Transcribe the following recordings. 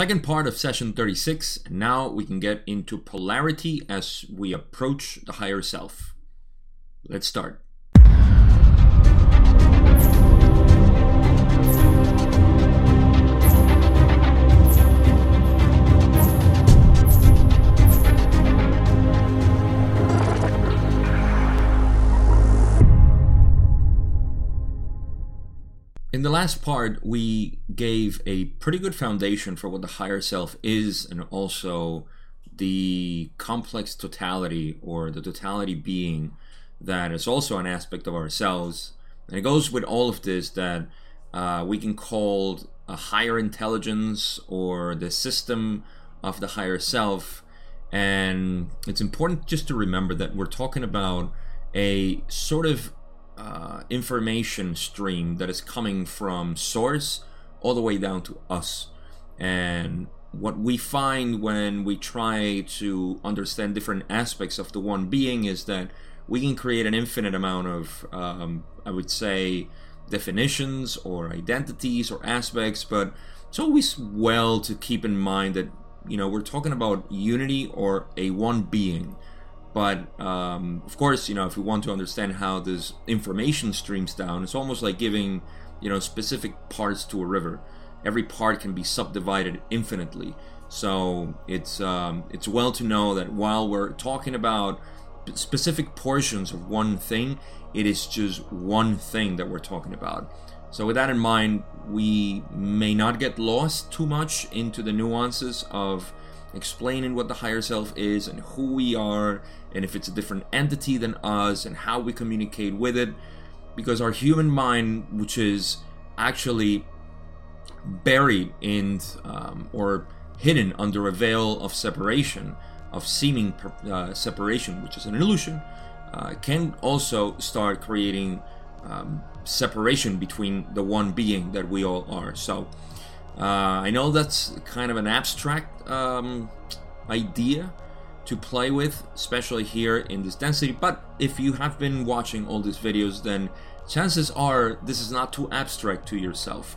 Second part of session 36, now we can get into polarity as we approach the higher self. Let's start. In the last part, we gave a pretty good foundation for what the higher self is and also the complex totality or the totality being that is also an aspect of ourselves. And it goes with all of this that uh, we can call a higher intelligence or the system of the higher self. And it's important just to remember that we're talking about a sort of uh, information stream that is coming from source all the way down to us. And what we find when we try to understand different aspects of the one being is that we can create an infinite amount of, um, I would say, definitions or identities or aspects, but it's always well to keep in mind that, you know, we're talking about unity or a one being. But um, of course, you know, if we want to understand how this information streams down, it's almost like giving, you know, specific parts to a river. Every part can be subdivided infinitely. So it's um, it's well to know that while we're talking about specific portions of one thing, it is just one thing that we're talking about. So with that in mind, we may not get lost too much into the nuances of explaining what the higher self is and who we are and if it's a different entity than us and how we communicate with it because our human mind which is actually buried in um, or hidden under a veil of separation of seeming uh, separation which is an illusion uh, can also start creating um, separation between the one being that we all are. So uh, I know that's kind of an abstract um, idea to play with, especially here in this density, but if you have been watching all these videos, then chances are this is not too abstract to yourself.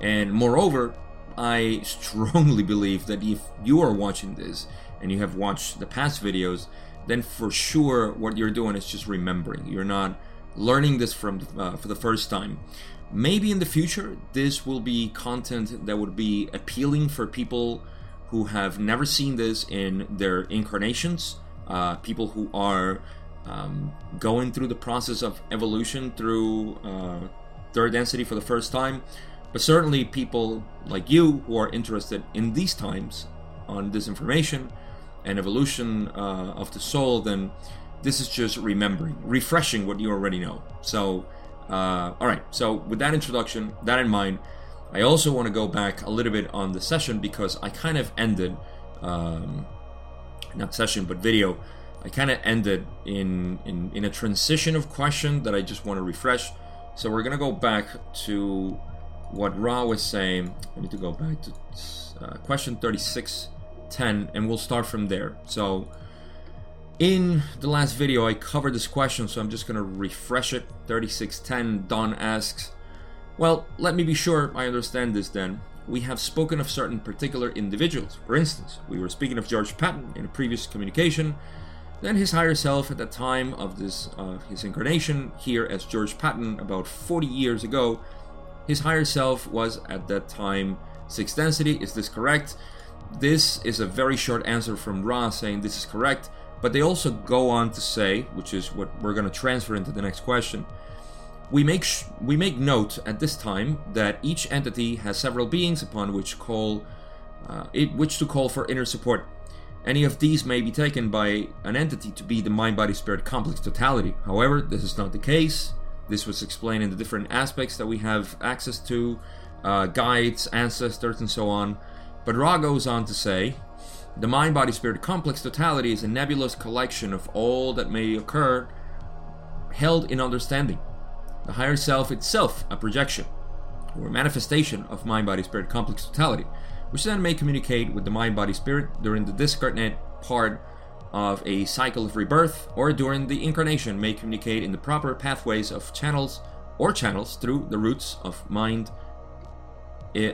And moreover, I strongly believe that if you are watching this and you have watched the past videos, then for sure what you're doing is just remembering. You're not learning this from uh, for the first time. Maybe in the future, this will be content that would be appealing for people who have never seen this in their incarnations, uh, people who are um, going through the process of evolution through uh, third density for the first time, but certainly people like you who are interested in these times on this information and evolution uh, of the soul, then this is just remembering, refreshing what you already know. So uh, all right, so with that introduction, that in mind, I also want to go back a little bit on the session because I kind of ended, um, not session, but video. I kind of ended in, in in a transition of question that I just want to refresh. So we're gonna go back to what Ra was saying. I need to go back to uh, question 3610, and we'll start from there. So in the last video, I covered this question, so I'm just to refresh it. 3610, Don asks, Well, let me be sure I understand this then. We have spoken of certain particular individuals. For instance, we were speaking of George Patton in a previous communication. Then his higher self at the time of this uh, his incarnation here as George Patton about 40 years ago, his higher self was at that time sixth density. Is this correct? This is a very short answer from Ra saying this is correct. But they also go on to say, which is what we're going to transfer into the next question. We make sh- we make note at this time that each entity has several beings upon which call uh, it which to call for inner support. Any of these may be taken by an entity to be the mind body spirit complex totality. However, this is not the case. This was explained in the different aspects that we have access to, uh, guides, ancestors, and so on. But Ra goes on to say the mind body spirit complex totality is a nebulous collection of all that may occur held in understanding. The higher self itself, a projection or manifestation of mind body spirit complex totality, which then may communicate with the mind body spirit during the discarnate part of a cycle of rebirth or during the incarnation may communicate in the proper pathways of channels or channels through the roots of mind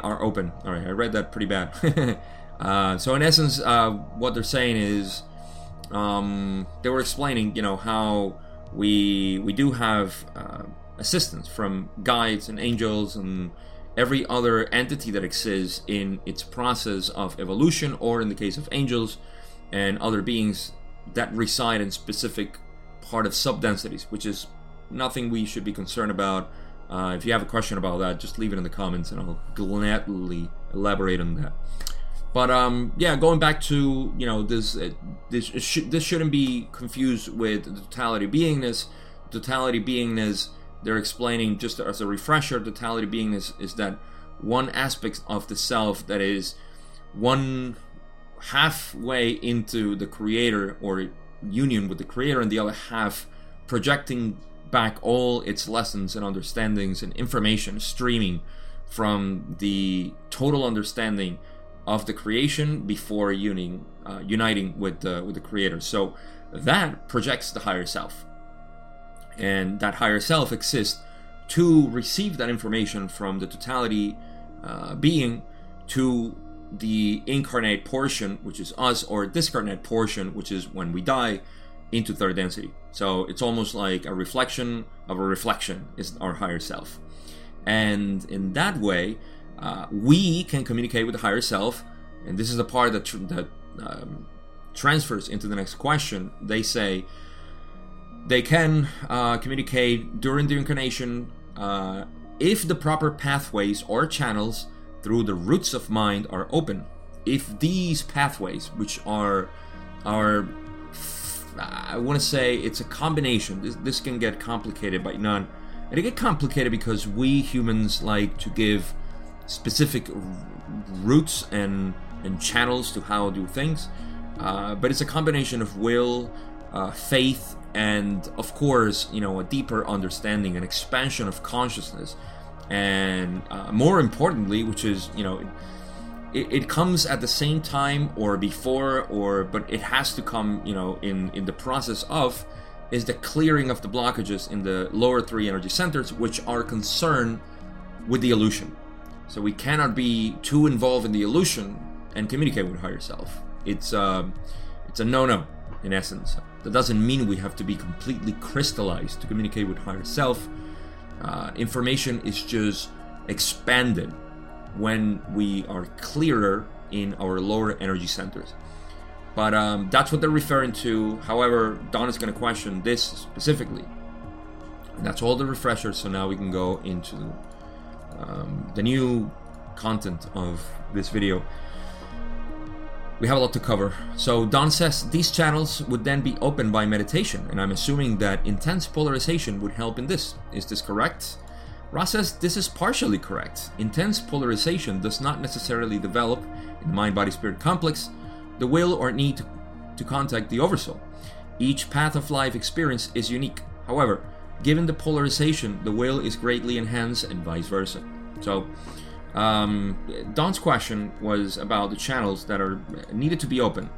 are open. All right, I read that pretty bad. uh, so in essence, uh, what they're saying is um, they were explaining, you know, how we we do have uh, assistance from guides and angels and every other entity that exists in its process of evolution, or in the case of angels and other beings that reside in specific part of subdensities, which is nothing we should be concerned about. Uh, if you have a question about that, just leave it in the comments, and I'll gladly elaborate on that. But um, yeah, going back to you know this uh, this sh- this shouldn't be confused with the totality beingness. Totality beingness they're explaining just as a refresher totality beingness is that one aspect of the self that is one halfway into the creator or union with the creator and the other half projecting back all its lessons and understandings and information streaming from the total understanding of the creation before uniting, uh, uniting with the, with the creator. So that projects the higher self. And that higher self exists to receive that information from the totality uh, being to the incarnate portion, which is us, or discarnate portion, which is when we die, into third density. So it's almost like a reflection of a reflection, is our higher self. And in that way, uh, we can communicate with the higher self. And this is the part that, tr- that um, transfers into the next question. They say they can uh, communicate during the incarnation uh, if the proper pathways or channels through the roots of mind are open. If these pathways, which are are I want to say it's a combination. This, this can get complicated by none. And it get complicated because we humans like to give specific routes and and channels to how do things. Uh, but it's a combination of will, uh, faith, and of course, you know, a deeper understanding and expansion of consciousness. And uh, more importantly which is you know it, it, comes at the same time or before or but it has to come you know in in the process of is the clearing of the blockages in the lower three energy centers which are concerned with the illusion. So we cannot be too involved in the illusion and communicate with higher self. It's uh, it's a no-no in essence that doesn't mean we have to be completely crystallized to communicate with higher self uh, information is just expanded when we are clearer in our lower energy centers. But um, that's what they're referring to. However, Don is going to question this specifically. And that's all the refreshers. So now we can go into um, the new content of this video we have a lot to cover. So Don says these channels would then be opened by meditation, and I'm assuming that intense polarization would help in this. Is this correct? Ra says this is partially correct. Intense polarization does not necessarily develop in the mind body spirit complex the will or need to, to contact the oversoul. Each path of life experience is unique. However, given the polarization, the will is greatly enhanced and vice versa. So, um, Don's question was about the channels that are needed to be open,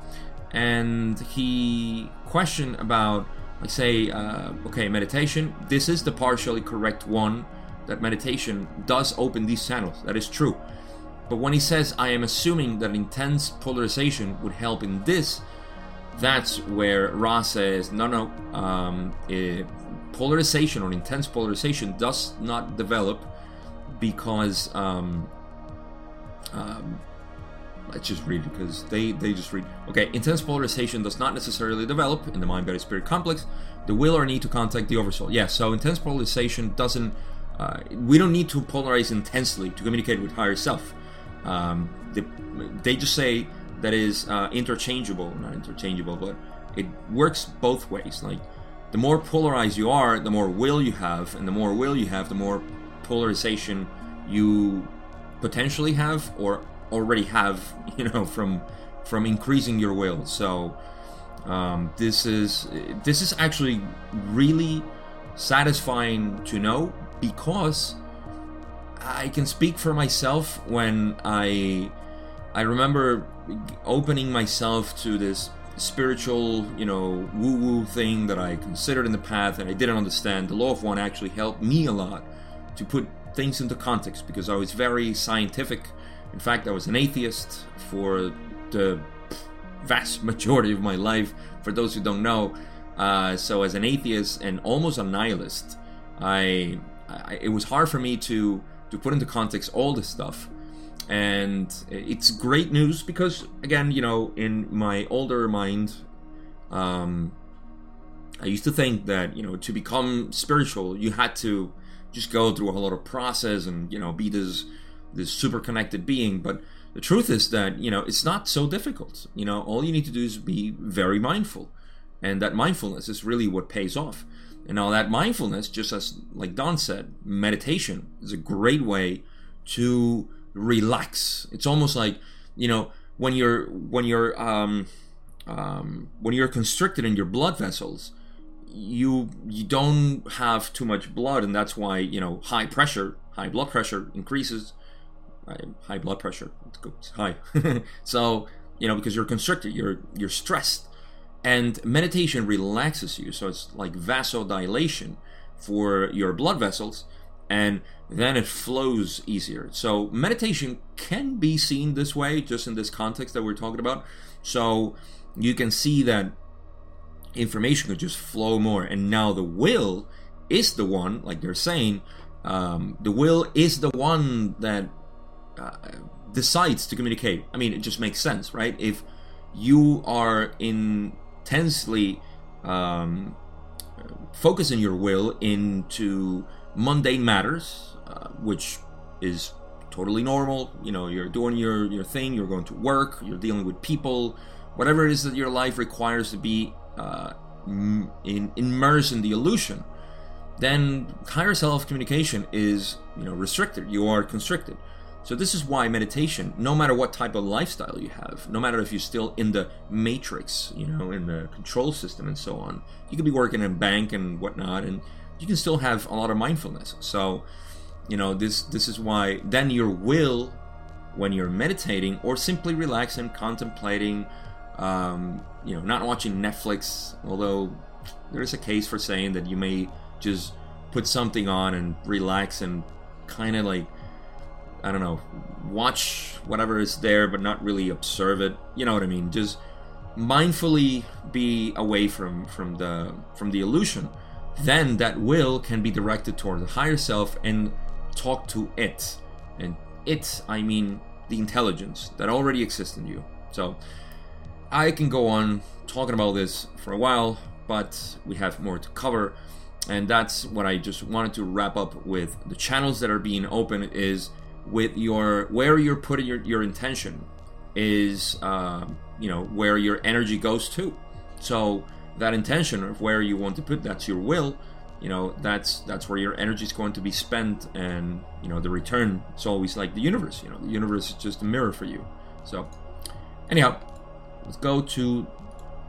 and he questioned about, like, say, uh, okay, meditation. This is the partially correct one. That meditation does open these channels. That is true. But when he says, I am assuming that intense polarization would help in this, that's where Ra says, no, no, um, it, polarization or intense polarization does not develop because um, um, let's just read because they they just read. Okay, intense polarization does not necessarily develop in the mind body spirit complex. The will or need to contact the oversoul. Yes, yeah, so intense polarization doesn't. Uh, we don't need to polarize intensely to communicate with higher self. Um, they, they just say that is uh, interchangeable, not interchangeable, but it works both ways. Like the more polarized you are, the more will you have, and the more will you have, the more polarization you potentially have or already have you know from from increasing your will so um, this is this is actually really satisfying to know because I can speak for myself when I I remember opening myself to this spiritual, you know, woo woo thing that I considered in the path and I didn't understand. The law of one actually helped me a lot to put things into context because I was very scientific. In fact, I was an atheist for the vast majority of my life. For those who don't know, uh, so as an atheist and almost a nihilist, I, I, it was hard for me to to put into context all this stuff. And it's great news because, again, you know, in my older mind, um, I used to think that you know to become spiritual, you had to just go through a whole lot of process and you know be this this super connected being. But the truth is that you know it's not so difficult. You know, all you need to do is be very mindful, and that mindfulness is really what pays off. And now that mindfulness, just as like Don said, meditation is a great way to relax. It's almost like you know when you're when you're um, um, when you're constricted in your blood vessels you you don't have too much blood and that's why you know high pressure high blood pressure increases high blood pressure high. So you know because you're constricted you're you're stressed. And meditation relaxes you so it's like vasodilation for your blood vessels and then it flows easier. So meditation can be seen this way just in this context that we're talking about. So you can see that information could just flow more. And now the will is the one, like they're saying, um, the will is the one that uh, decides to communicate. I mean, it just makes sense, right? If you are intensely um, focusing your will into mundane matters, uh, which is totally normal. You know, you're doing your, your thing, you're going to work, you're dealing with people, whatever it is that your life requires to be uh, in, the illusion, then higher self communication is you know restricted. You are constricted. So this is why meditation, no matter what type of lifestyle you have, no matter if you're still in the matrix, you know, in the control system and so on, you could be working in a bank and whatnot, and you can still have a lot of mindfulness. So, you know, this this is why then your will, when you're meditating or simply relaxing, contemplating, um, you know, not watching Netflix, although there is a case for saying that you may just put something on and relax and kind of like I don't know, watch whatever is there but not really observe it. You know what I mean? Just mindfully be away from from the from the illusion. Then that will can be directed toward the higher self and talk to it. And it, I mean the intelligence that already exists in you. So I can go on talking about this for a while, but we have more to cover. And that's what I just wanted to wrap up with. The channels that are being open is with your where you're putting your, your intention is uh, you know where your energy goes to. So that intention of where you want to put that's your will. You know that's that's where your energy is going to be spent, and you know the return is always like the universe. You know the universe is just a mirror for you. So anyhow, Let's go to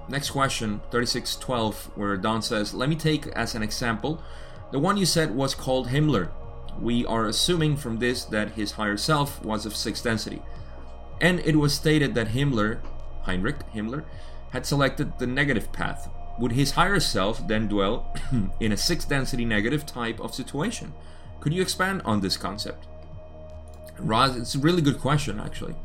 next question, 3612, where Don says, Let me take as an example the one you said was called Himmler. We are assuming from this that his higher self was of sixth density. And it was stated that Himmler, Heinrich Himmler, had selected the negative path. Would his higher self then dwell in a sixth density negative type of situation? Could you expand on this concept? Roz, it's a really good question, actually.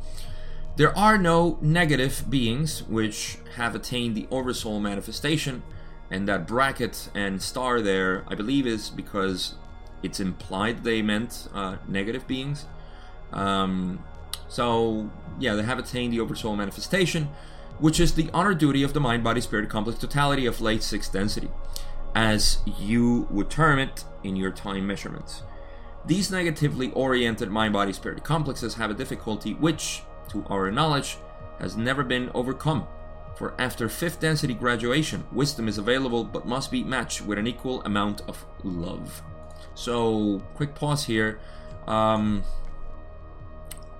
There are no negative beings which have attained the oversoul manifestation, and that bracket and star there, I believe, is because it's implied they meant uh, negative beings. Um, so, yeah, they have attained the oversoul manifestation, which is the honor duty of the mind body spirit complex totality of late sixth density, as you would term it in your time measurements. These negatively oriented mind body spirit complexes have a difficulty which to our knowledge, has never been overcome. For after fifth density graduation, wisdom is available but must be matched with an equal amount of love. So, quick pause here. Um,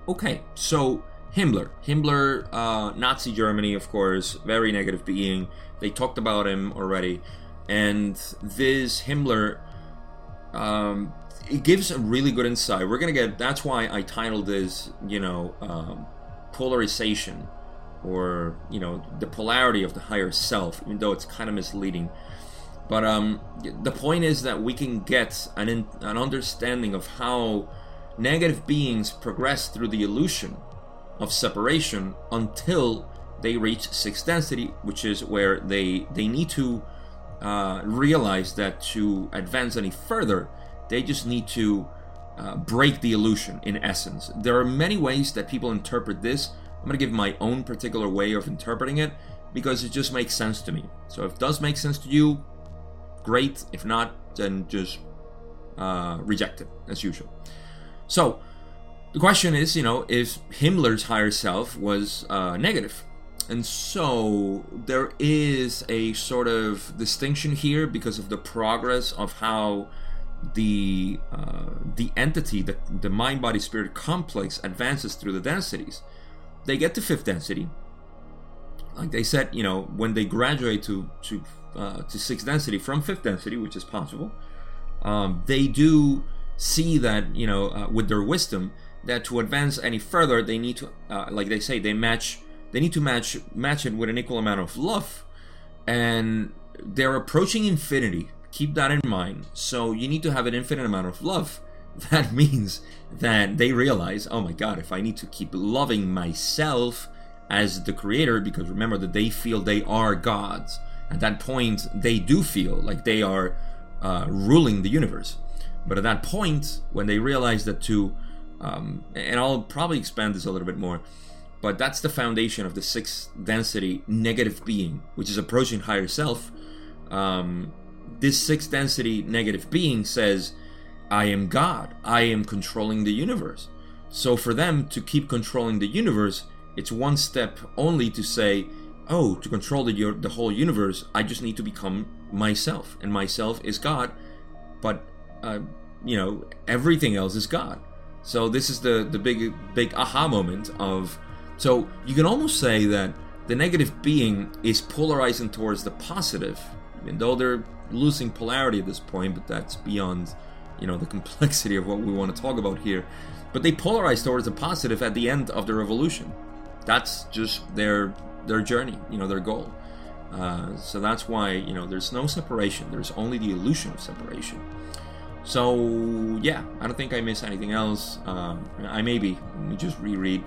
okay, so Himmler. Himmler, uh, Nazi Germany, of course, very negative being. They talked about him already. And this Himmler um, it gives a really good insight. We're gonna get. That's why I titled this, you know, um, polarization or you know the polarity of the higher self even though it's kind of misleading. But um, the point is that we can get an, in, an understanding of how negative beings progress through the illusion of separation until they reach sixth density, which is where they they need to uh, realize that to advance any further, they just need to uh, break the illusion. In essence, there are many ways that people interpret this. I'm going to give my own particular way of interpreting it because it just makes sense to me. So if it does make sense to you, great. If not, then just uh, reject it as usual. So the question is, you know, if Himmler's higher self was uh, negative. And so there is a sort of distinction here because of the progress of how the uh, the entity, the, the mind body spirit complex advances through the densities. They get to fifth density. Like they said, you know, when they graduate to to uh, to sixth density from fifth density, which is possible, um, they do see that you know uh, with their wisdom that to advance any further, they need to, uh, like they say, they match. They need to match match it with an equal amount of love, and they're approaching infinity. Keep that in mind. So you need to have an infinite amount of love. That means that they realize, oh my God, if I need to keep loving myself as the creator, because remember that they feel they are gods. At that point, they do feel like they are uh, ruling the universe. But at that point, when they realize that to um, and I'll probably expand this a little bit more. But that's the foundation of the sixth density negative being, which is approaching higher self. Um, this sixth density negative being says, I am God. I am controlling the universe. So for them to keep controlling the universe, it's one step only to say, oh, to control the, the whole universe, I just need to become myself. And myself is God. But, uh, you know, everything else is God. So this is the the big big aha moment of so you can almost say that the negative being is polarizing towards the positive, even though they're losing polarity at this point, but that's beyond you know the complexity of what we want to talk about here. But they polarize towards the positive at the end of the revolution. That's just their their journey, you know, their goal. Uh, so that's why you know there's no separation. There's only the illusion of separation. So yeah, I don't think I miss anything else. Um, I maybe let me just reread.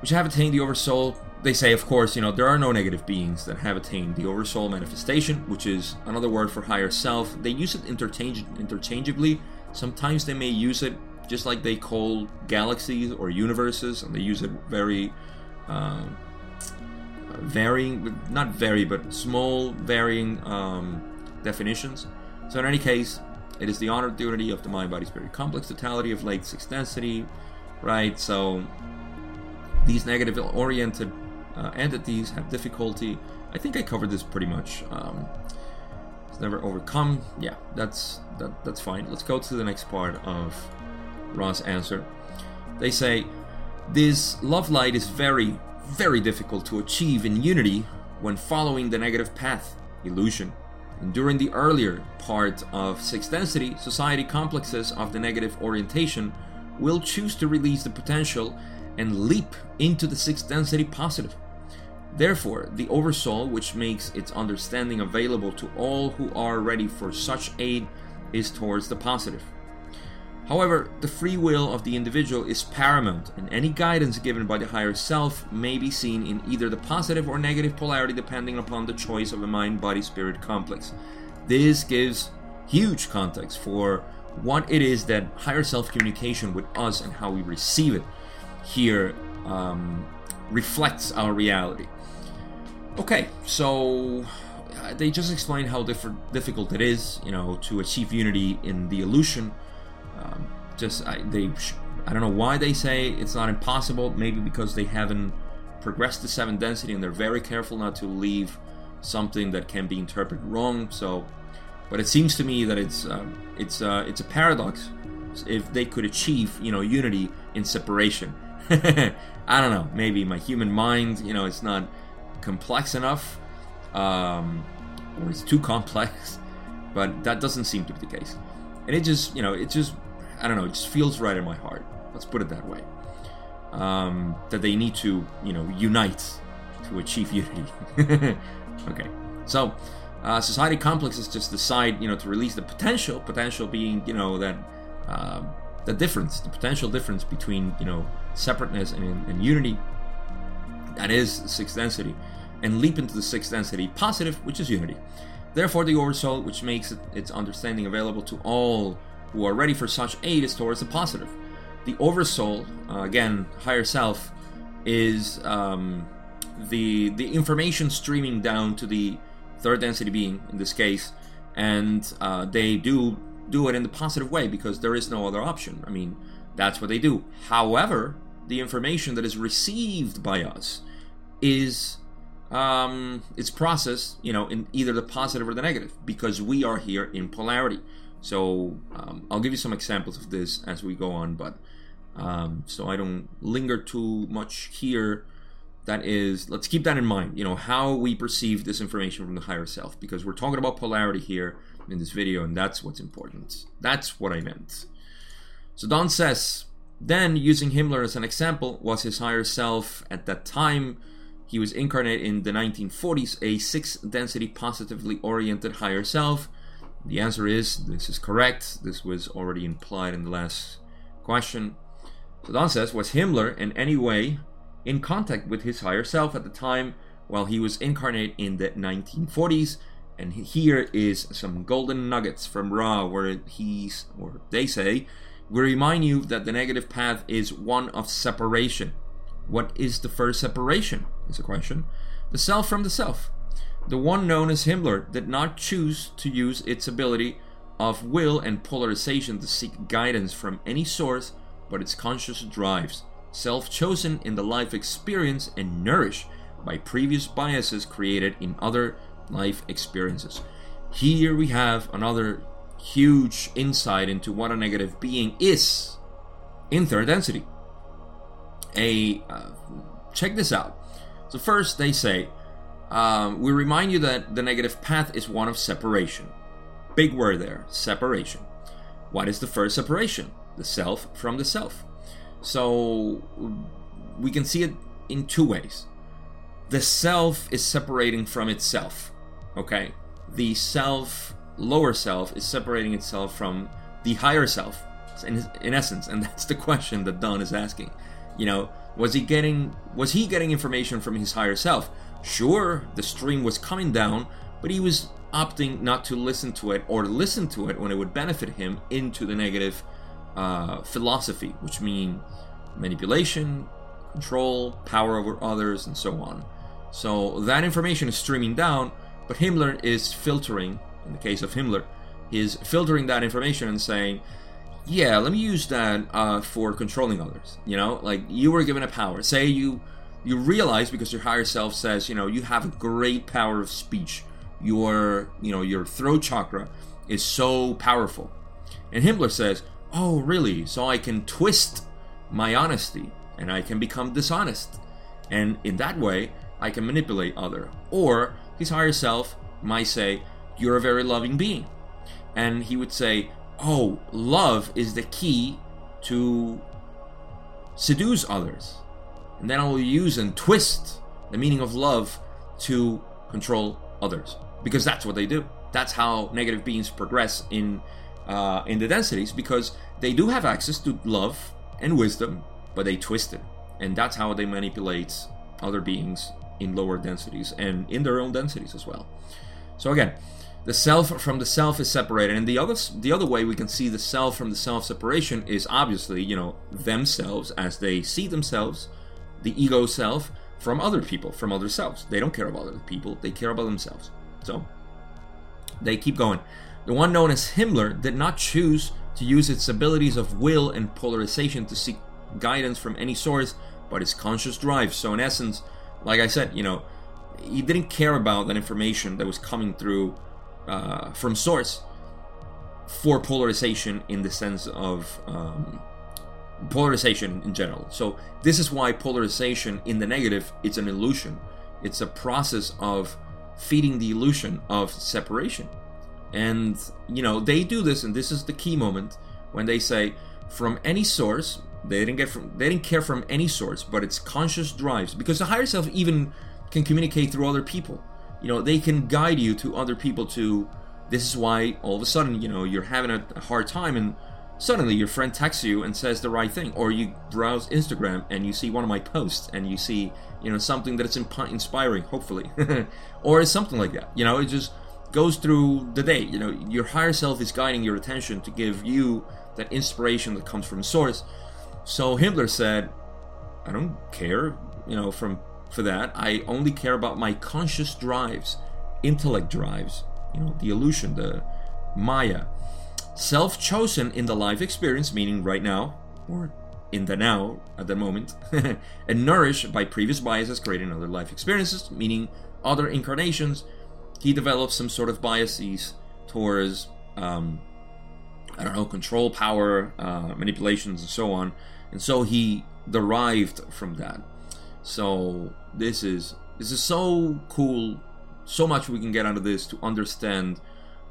Which have attained the oversoul. They say, of course, you know there are no negative beings that have attained the oversoul manifestation, which is another word for higher self. They use it interchange- interchangeably. Sometimes they may use it just like they call galaxies or universes, and they use it very uh, varying, not very, but small varying um, definitions. So in any case, it is the honored duty of the mind body spirit complex totality of late sixth density, right? So these negative oriented uh, entities have difficulty. I think I covered this pretty much. Um, it's never overcome. Yeah, that's that, that's fine. Let's go to the next part of Ra's answer. They say this love light is very, very difficult to achieve in unity when following the negative path, illusion. And During the earlier part of sixth density, society complexes of the negative orientation will choose to release the potential and leap into the sixth density positive. Therefore, the oversoul, which makes its understanding available to all who are ready for such aid, is towards the positive. However, the free will of the individual is paramount, and any guidance given by the higher self may be seen in either the positive or negative polarity depending upon the choice of a mind body spirit complex. This gives huge context for what it is that higher self communication with us and how we receive it here um, reflects our reality. Okay, so uh, they just explain how difficult it is, you know, to achieve unity in the illusion um, just I, they, I don't know why they say it's not impossible. Maybe because they haven't progressed to seven density and they're very careful not to leave something that can be interpreted wrong. So, but it seems to me that it's um, it's uh, it's a paradox if they could achieve you know unity in separation. I don't know. Maybe my human mind, you know, it's not complex enough, um, or it's too complex. But that doesn't seem to be the case, and it just you know it just I don't know, it just feels right in my heart. Let's put it that way. Um, that they need to, you know, unite to achieve unity. okay, so Uh, society complexes just decide, you know, to release the potential. Potential being, you know, that uh, the difference, the potential difference between, you know, separateness and, and unity. That is sixth density, and leap into the sixth density, positive, which is unity. Therefore, the oversoul, which makes it, its understanding available to all who are ready for such aid, is towards the positive. The oversoul, uh, again, higher self, is um, the the information streaming down to the third density being in this case, and uh, they do do it in the positive way because there is no other option. I mean, that's what they do. However, the information that is received by us is um, it's processed, you know, in either the positive or the negative because we are here in polarity. So um, I'll give you some examples of this as we go on, but um, so I don't linger too much here. That is let's keep that in mind you know how we perceive this information from the higher self because we're talking about polarity here in this video and that's what's important. That's what i meant. So don says then using himmler as an example was his higher self. At that time he was incarnate in the 1940s a sixth density positively oriented higher self. The answer is this is correct. This was already implied in the last question. So don says was himmler in any way in contact with his higher self at the time? While he was incarnate in the 1940s. And here is some golden nuggets from Ra, where he's, or they say, we remind you that the negative path is one of separation. What is the first separation? Is a question. The self from the self. The one known as Himmler did not choose to use its ability of will and polarization to seek guidance from any source but its conscious drives self chosen in the life experience and nourished by previous biases created in other life experiences. Here we have another huge insight into what a negative being is in third density. A uh, check this out. So first they say um, we remind you that the negative path is one of separation. Big word there, separation. What is the first separation? The self from the self. So we can see it in two ways. The self is separating from itself. Okay? The self, lower self, is separating itself from the higher self, in, in essence. And that's the question that Don is asking. You know, was he getting was he getting information from his higher self? Sure, the stream was coming down, but he was opting not to listen to it or listen to it when it would benefit him into the negative uh, philosophy, which mean manipulation, control, power over others, and so on. So that information is streaming down, but Himmler is filtering, in the case of Himmler, is filtering that information and saying, yeah, let me use that uh, for controlling others. You know, like you were given a power. Say you you realize because your higher self says, you know, you have a great power of speech. Your you know your throat chakra is so powerful, and Himmler says, oh really? So I can twist my honesty and I can become dishonest. And in that way, I can manipulate other. Or his higher self might say, You're a very loving being. And he would say, Oh, love is the key to seduce others. And then I will use and twist the meaning of love to control others. Because that's what they do. That's how negative beings progress in uh, in the densities because they do have access to love and wisdom, but they twist it. And that's how they manipulate other beings in lower densities and in their own densities as well. So again, the self from the self is separated, and the other the other way we can see the self from the self separation is obviously you know themselves as they see themselves, the ego self from other people, from other selves. They don't care about other people; they care about themselves. So they keep going. The one known as Himmler did not choose to use its abilities of will and polarization to seek guidance from any source but its conscious drive. So, in essence, like I said, you know, he didn't care about that information that was coming through uh, from source for polarization in the sense of um, polarization in general. So, this is why polarization in the negative it's an illusion. It's a process of feeding the illusion of separation. And, you know, they do this, and this is the key moment when they say, from any source, they didn't get from they didn't care from any source, but it's conscious drives. Because the higher self even can communicate through other people. You know they can guide you to other people to this is why all of a sudden you know you're having a, hard time and suddenly your friend texts you and says the right thing or you browse instagram and you see one of my posts and you see you know something that's imp- inspiring hopefully or it's something like that you know it just goes through the day you know your higher self is guiding your attention to give you that inspiration that comes from source. So himmler said i don't care you know from for that i only care about my conscious drives intellect drives you know the illusion the maya self chosen in the life experience, meaning right now, or in the now at the moment, and nourished by previous biases creating other life experiences, meaning other incarnations, he develops some sort of biases towards, um, I don't know, control, power, uh, manipulations, and so on. And so he derived from that. So this is this is so cool. So much we can get out of this to understand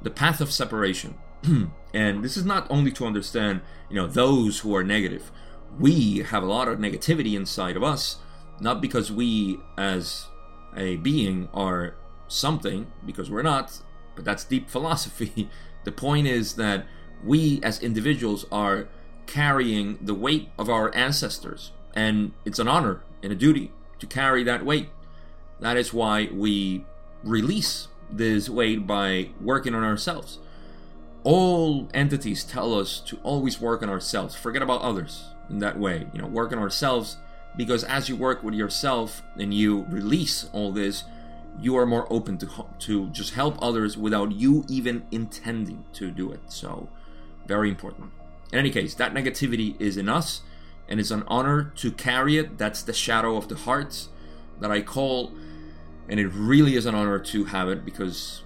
the path of separation and this is not only to understand, you know, those who are negative. We have a lot of negativity inside of us, not because we as a being are something, because we're not, but that's deep philosophy. the point is that we as individuals are carrying the weight of our ancestors, and it's an honor and a duty to carry that weight. That is why we release this weight by working on ourselves. All entities tell us to always work on ourselves. Forget about others in that way. You know work on ourselves because as you work with yourself and you release all this you are more open to to just help others without you even intending to do it. So very important. In any case that negativity is in us and it's an honor to carry it that's the shadow of the heart that i call and it really is an honor to have it because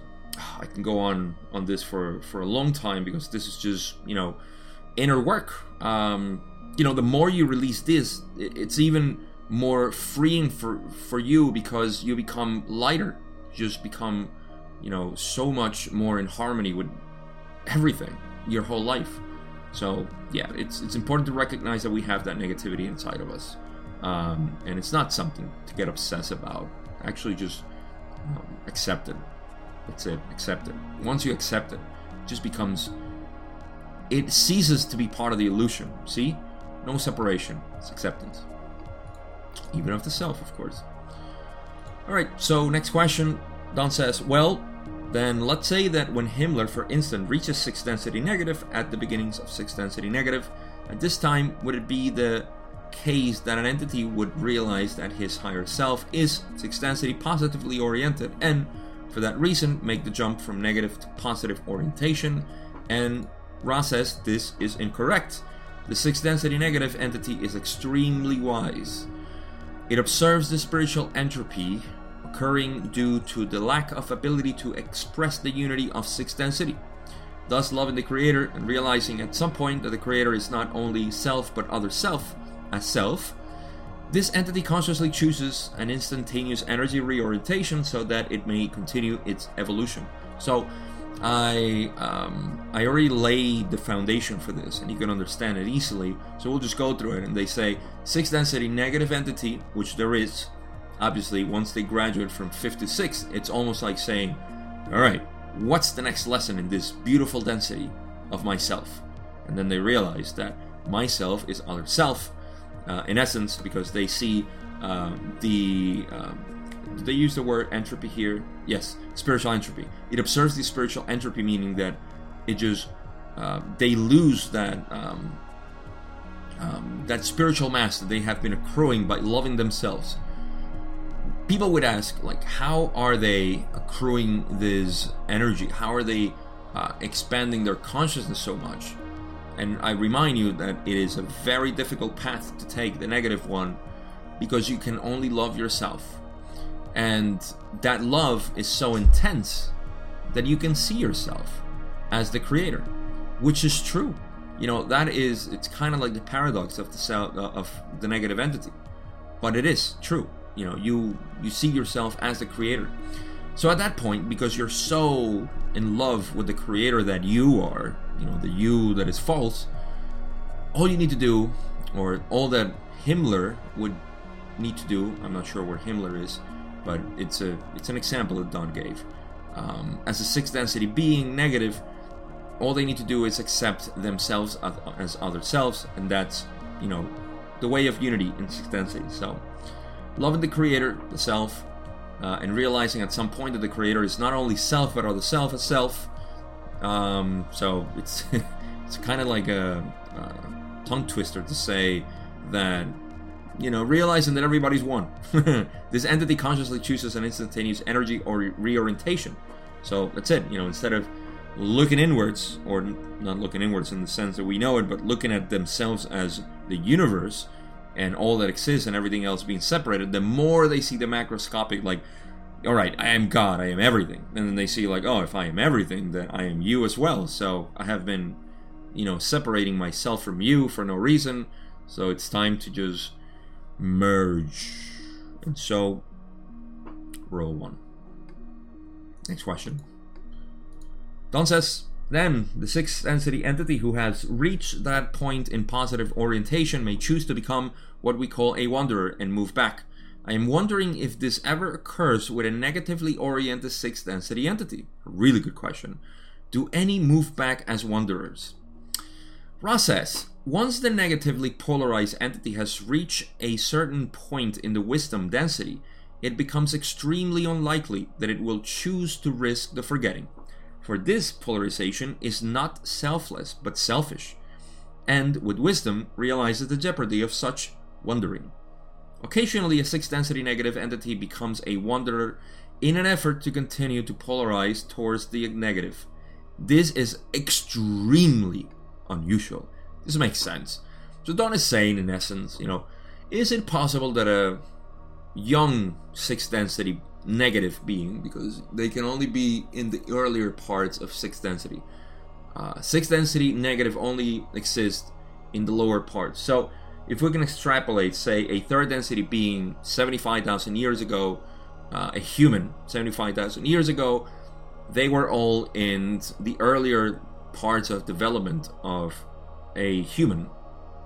I can go on on this for for a long time because this is just you know inner work. Um, you know, the more you release this, it's even more freeing for for you because you become lighter. You just become you know so much more in harmony with everything your whole life. So yeah, it's it's important to recognize that we have that negativity inside of us, um, and it's not something to get obsessed about. Actually, just um, accept it. That's it. Accept it. Once you accept it, it just becomes. It ceases to be part of the illusion. See? No separation. It's acceptance. Even of the self, of course. Alright, so next question. Don says, well, then let's say that when Himmler, for instance, reaches 6 density negative at the beginnings of 6 density negative, at this time, would it be the case that an entity would realize that his higher self is 6 density positively oriented and for that reason, make the jump from negative to positive orientation, and Ra says this is incorrect. The sixth density negative entity is extremely wise. It observes the spiritual entropy occurring due to the lack of ability to express the unity of sixth density. Thus, loving the Creator and realizing at some point that the Creator is not only self but other self as self, this entity consciously chooses an instantaneous energy reorientation so that it may continue its evolution. So, I um, I already laid the foundation for this, and you can understand it easily. So we'll just go through it. And they say six density negative entity, which there is. Obviously, once they graduate from fifth to six, it's almost like saying, "All right, what's the next lesson in this beautiful density of myself?" And then they realize that myself is other self, uh, in essence, because they see um, the. Um, they use the word entropy here? Yes, spiritual entropy. It observes the spiritual entropy, meaning that it just uh, they lose that um, um, that spiritual mass that they have been accruing by loving themselves. People would ask, like, how are they accruing this energy? How are they uh, expanding their consciousness so much? And I remind you that it is a very difficult path to take, the negative one, because you can only love yourself. And that love is so intense that you can see yourself as the creator, which is true. You know, that is, it's kind of like the paradox of the self, uh, of the negative entity. But it is true. You know, you you see yourself as the creator. So at that point, because you're so in love with the creator that you are, you know, the you that is false, all you need to do, or all that Himmler would need to do, I'm not sure where Himmler is, but it's a it's an example that Don gave. Um, as a sixth density being negative, all they need to do is accept themselves as other selves, and that's you know the way of unity in sixth density. So, loving the creator, the self, uh, and realizing at some point that the creator is not only self but other self as self. Um, so it's it's kind of like a, a tongue twister to say that you know, realizing that everybody's one. this entity consciously chooses an instantaneous energy or reorientation. So that's it. You know, instead of looking inwards, or not looking inwards in the sense that we know it, but looking at themselves as the universe and all that exists and everything else being separated, the more they see the macroscopic, like, all right, I am God, I am everything. And then they see, like, oh, if I am everything, then I am you as well. So I have been, you know, separating myself from you for no reason. So it's time to just merge. And so, roll one. Next question. Don says, then the sixth density entity who has reached that point in positive orientation may choose to become what we call a wanderer and move back. I am wondering if this ever occurs with a negatively oriented sixth density entity. Really good question. Do any move back as wanderers? Ra says, once the negatively polarized entity has reached a certain point in the wisdom density, it becomes extremely unlikely that it will choose to risk the forgetting. For this polarization is not selfless but selfish, and with wisdom realizes the jeopardy of such wandering. Occasionally, a sixth density negative entity becomes a wanderer in an effort to continue to polarize towards the negative. This is extremely unusual this makes sense. So Don is saying, in essence, you know, is it possible that a young sixth density negative being, because they can only be in the earlier parts of sixth density, uh, sixth density negative only exists in the lower parts. So if we can extrapolate, say, a third density being 75,000 years ago, uh, a human 75,000 years ago, they were all in the earlier parts of development of a human,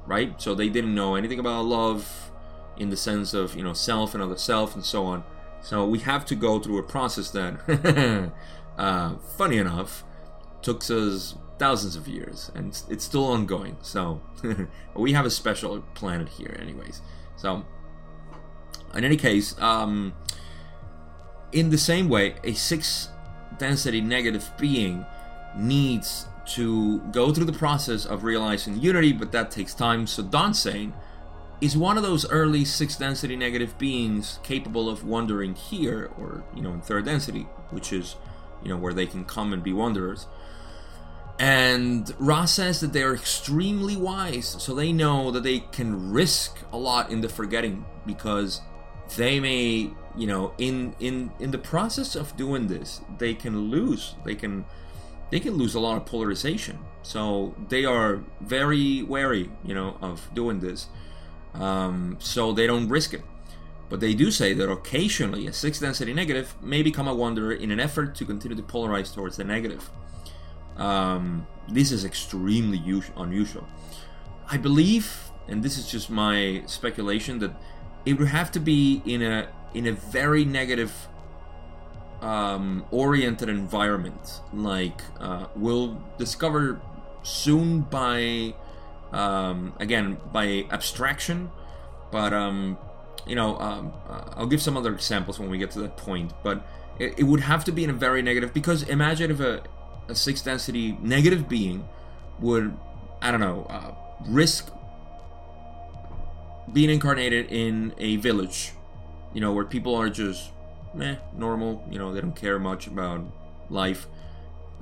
right? So they didn't know anything about love in the sense of, you know, self and other self and so on. So we have to go through a process that, uh, funny enough, took us thousands of years and it's still ongoing. So we have a special planet here, anyways. So, in any case, um, in the same way, a six density negative being needs to go through the process of realizing unity, but that takes time. So Dansane is one of those early sixth density negative beings capable of wandering here, or you know, in third density, which is you know where they can come and be wanderers. And Ra says that they are extremely wise, so they know that they can risk a lot in the forgetting because they may, you know, in in in the process of doing this, they can lose. They can they can lose a lot of polarization. So they are very wary, you know, of doing this. Um, so they don't risk it. But they do say that occasionally a sixth density negative may become a wanderer in an effort to continue to polarize towards the negative. Um, this is extremely us- unusual. I believe, and this is just my speculation, that it would have to be in a in a very negative um, oriented environment. Like uh, we'll discover soon by um, again by abstraction, but um, you know um, uh, I'll give some other examples when we get to that point. But it, it would have to be in a very negative because imagine if a, a sixth density negative being would I don't know uh, risk being incarnated in a village, you know, where people are just meh, normal. You know, they don't care much about life.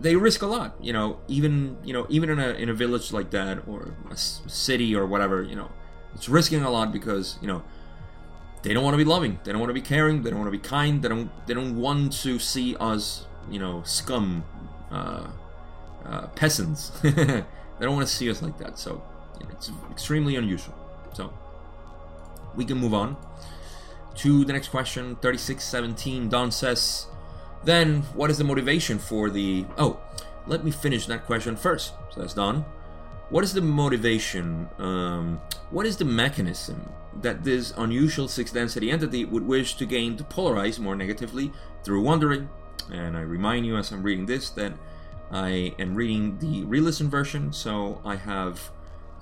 They risk a lot. You know, even you know, even in a in a village like that or a city or whatever. You know, it's risking a lot because you know they don't want to be loving. They don't want to be caring. They don't want to be kind. They don't. They don't want to see us. You know, scum, uh, uh, peasants. they don't want to see us like that. So it's extremely unusual. So we can move on to the next question 3617 don says then what is the motivation for the oh let me finish that question first So that's done. what is the motivation? Um, what is the mechanism that this unusual sixth density entity would wish to gain to polarize more negatively through wandering? And I remind you as I'm reading this that I am reading the re-listen version, so I have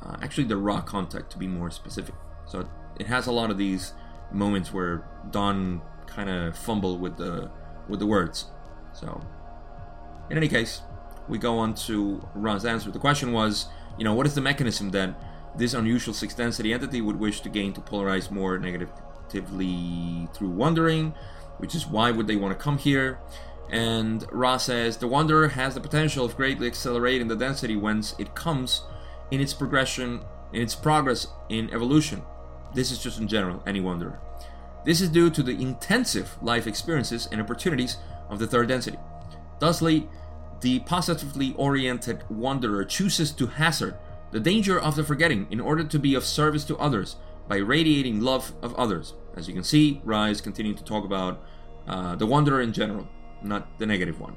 uh, actually the Ra Contact to be more specific. So it has a lot of these moments where Don kind of fumbled with the with the words. So in any case, we go on to Ra's answer. The question was, you know, what is the mechanism that this unusual sixth density entity would wish to gain to polarize more negatively through wandering, which is why would they want to come here? And Ra says the wanderer has the potential of greatly accelerating the density whence it comes in its progression, in its progress in evolution. This is just in general, any wanderer. This is due to the intensive life experiences and opportunities of the third density. Thusly, the positively oriented wanderer chooses to hazard the danger of the forgetting in order to be of service to others by radiating love of others. As you can see, Rise continuing to talk about uh, the wanderer in general, not the negative one.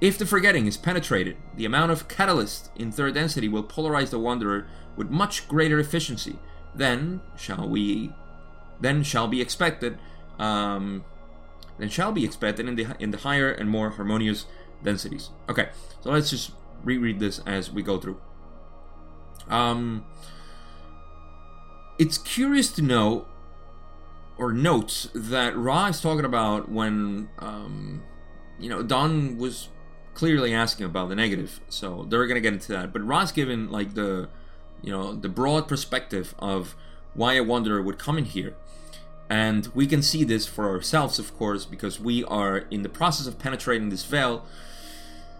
If the forgetting is penetrated, the amount of catalyst in third density will polarize the wanderer with much greater efficiency than shall we then shall be expected um, then shall be expected in the in the higher and more harmonious densities. Okay, so let's just reread this as we go through. Um, it's curious to know or note that Ra is talking about when um, you know Don was clearly asking about the negative, so they're gonna get into that. But Ra's given like the you know the broad perspective of why a wanderer would come in here. And we can see this for ourselves, of course, because we are in the process of penetrating this veil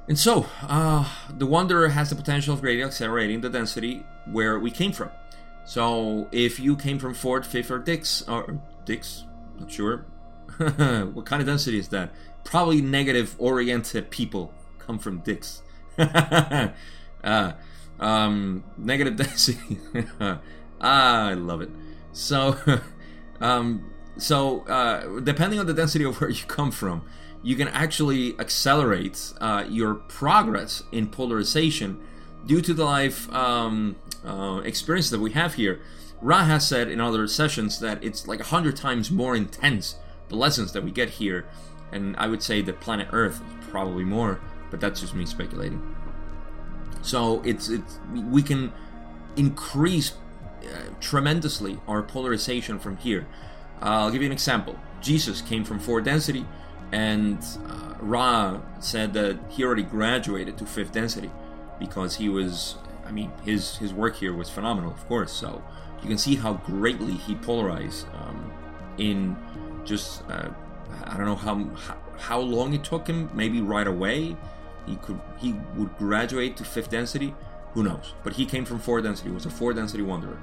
and so, uh, the Wanderer has the potential of greatly accelerating the density where we came from. So, if you came from Fourth, Fifth, or Dix, or Dix, not sure. what kind of density is that? Probably negative oriented people come from Dix. uh, um, negative density. ah, I love it. So, um, so uh, depending on the density of where you come from, you can actually accelerate uh, your progress in polarization due to the life um, uh, experience that we have here. Ra has said in other sessions that it's like a hundred times more intense the lessons that we get here, and I would say that planet Earth is probably more, but that's just me speculating. So it's it's we can increase tremendously our polarization from here. Uh, I'll give you an example. Jesus came from four density and uh, Ra said that he already graduated to fifth density because he was, I mean, his his work here was phenomenal, of course. So you can see how greatly he polarized um, in just uh, I don't know how, how how long it took him. Maybe right away he could he would graduate to fifth density. Who knows? But he came from four density. Was a four density wanderer.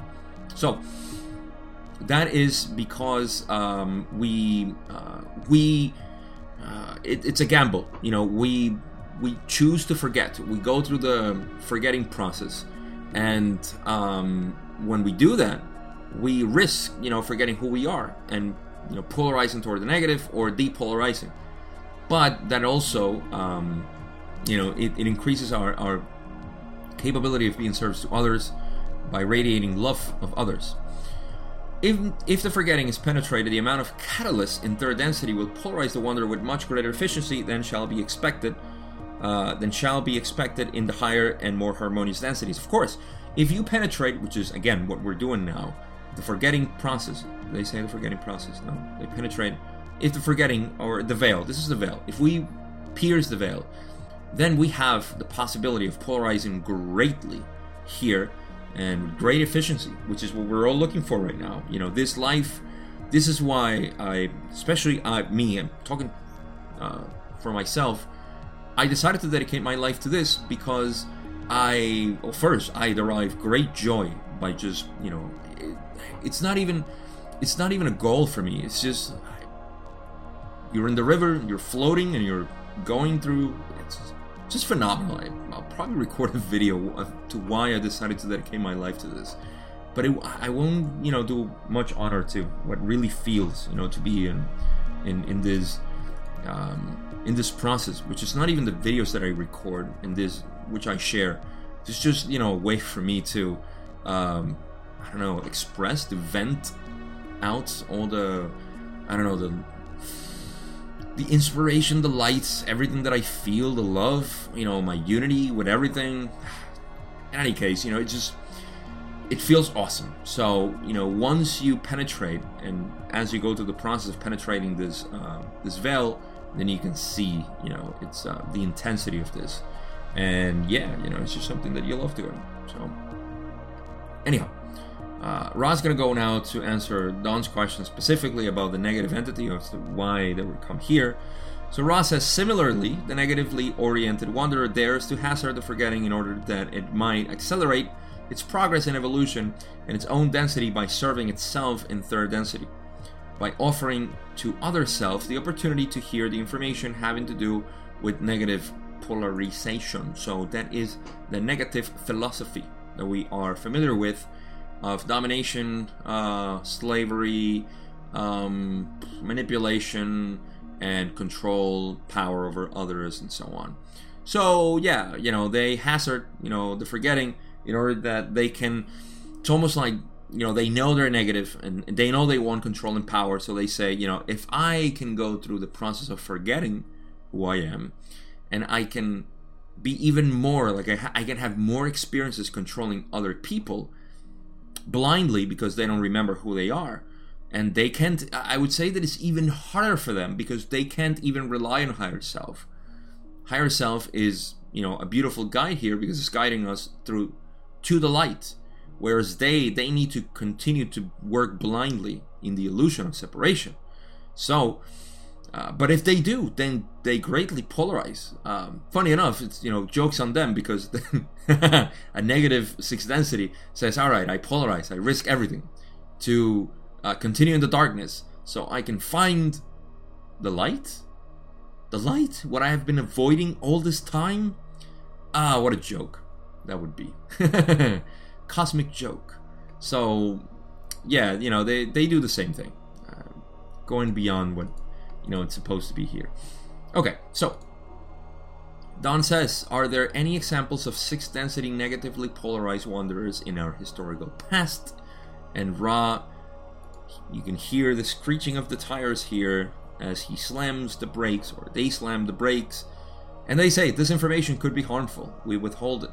So that is because um, we uh, we uh, it, it's a gamble. You know, we we choose to forget. We go through the forgetting process, and um, when we do that, we risk you know forgetting who we are and you know polarizing toward the negative or depolarizing. But that also um, you know it, it increases our, our capability of being service to others by radiating love of others. If, if the forgetting is penetrated, the amount of catalyst in third density will polarize the wanderer with much greater efficiency than shall be expected uh, than shall be expected in the higher and more harmonious densities. Of course, if you penetrate, which is again what we're doing now, the forgetting process. They say the forgetting process. No, they penetrate. If the forgetting or the veil, this is the veil. If we pierce the veil, then we have the possibility of polarizing greatly here and with great efficiency, which is what we're all looking for right now. You know, this life, this is why I, especially uh, me, I'm talking uh, for myself, I decided to dedicate my life to this because I, well, first, I derive great joy by just, you know, it, it's not even, it's not even a goal for me. It's just, you're in the river, you're floating, and you're going through. Just phenomenal. I, will probably record a video to why I decided to dedicate my life to this. But it, I won't, you know, do much honor to what really feels, you know, to be in in in this um, in this process, which is not even the videos that I record in this, which I share. it's just you know a way for me to um, I don't know express to vent out all the I don't know the the inspiration, the lights, everything that I feel, the love, you know, my unity with everything. In any case, you know, it just it feels awesome. So you know, once you penetrate, and as you go through the process of penetrating this uh, this veil, then you can see, you know, it's uh, the intensity of this, and yeah, you know, it's just something that you love doing. So, anyhow, uh, Ra's gonna go now to answer Don's question specifically about the negative entity of why they would come here. So Ra says, similarly, the negatively oriented wanderer dares to hazard the forgetting in order that it might accelerate its progress and evolution in its own density by serving itself in third density, by offering to other self the opportunity to hear the information having to do with negative polarization. So that is the negative philosophy that we are familiar with of domination, uh, slavery, um, manipulation, and control, power over others, and so on. So yeah, you know they hazard, you know, the forgetting in order that they can. It's almost like you know they know they're negative and they know they want control and power, so they say, you know, if I can go through the process of forgetting who I am, and I can be even more like I, ha- I can have more experiences controlling other people blindly because they don't remember who they are. And they can't i would say that it's even harder for them because they can't even rely on higher self. Higher self is you know a beautiful guide here because it's guiding us through to the light. Whereas they they need to continue to work blindly in the illusion of separation. So uh, but if they do, then they greatly polarize. Um, funny enough, it's you know jokes on them because a negative six density says, "All right, I polarize. I risk everything to uh, continue in the darkness, so I can find the light. The light, what I have been avoiding all this time. Ah, what a joke that would be. Cosmic joke. So, yeah, you know they they do the same thing, uh, going beyond what you know it's supposed to be here. Okay, so Don says, Are there any examples of sixth density negatively polarized wanderers in our historical past? And Ra, you can hear the screeching of the tires here as he slams the brakes, or they slam the brakes. And they say, This information could be harmful. We withhold it.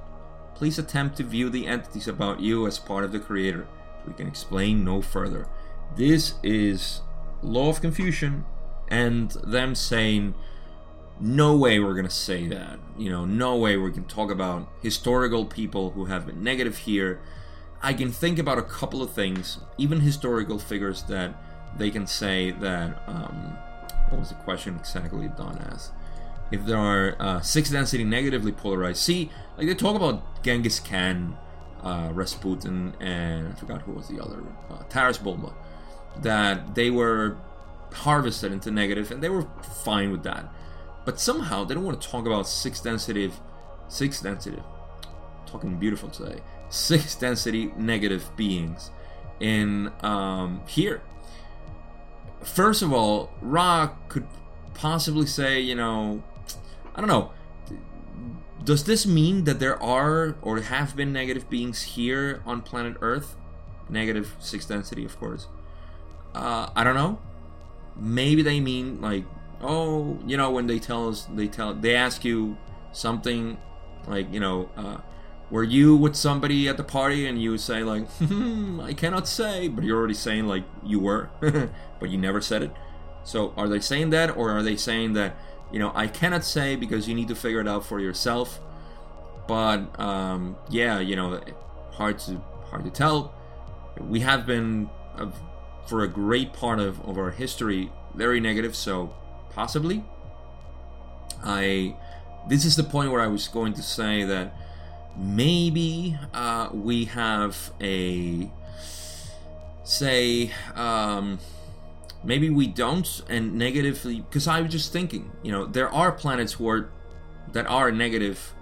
Please attempt to view the entities about you as part of the Creator. We can explain no further. This is Law of Confusion and them saying, no way we're going to say that. You know, no way we can talk about historical people who have been negative here. I can think about a couple of things, even historical figures that they can say that. Um, what was the question exactly Don asked? If there are uh, six density negatively polarized, see, like they talk about Genghis Khan, uh, Rasputin, and I forgot who was the other, uh, Taras Bulba, that they were harvested into negative, and they were fine with that. But somehow they don't want to talk about six density, six density, talking beautiful today, six density negative beings in um, here. First of all, Ra could possibly say, you know, I don't know. Does this mean that there are or have been negative beings here on planet Earth? Negative six density, of course. Uh, I don't know maybe they mean like oh you know when they tell us they tell they ask you something like you know uh, were you with somebody at the party? And you say like hmm, i cannot say. But you're already saying like you were but you never said it. So are they saying that? Or are they saying that you know i cannot say because you need to figure it out for yourself. But um, yeah you know hard to hard to tell. We have been uh, for a great part of, of our history very negative so possibly. I this is the point where i was going to say that maybe uh, we have a say um, maybe we don't and negatively because i was just thinking you know there are planets where that are negative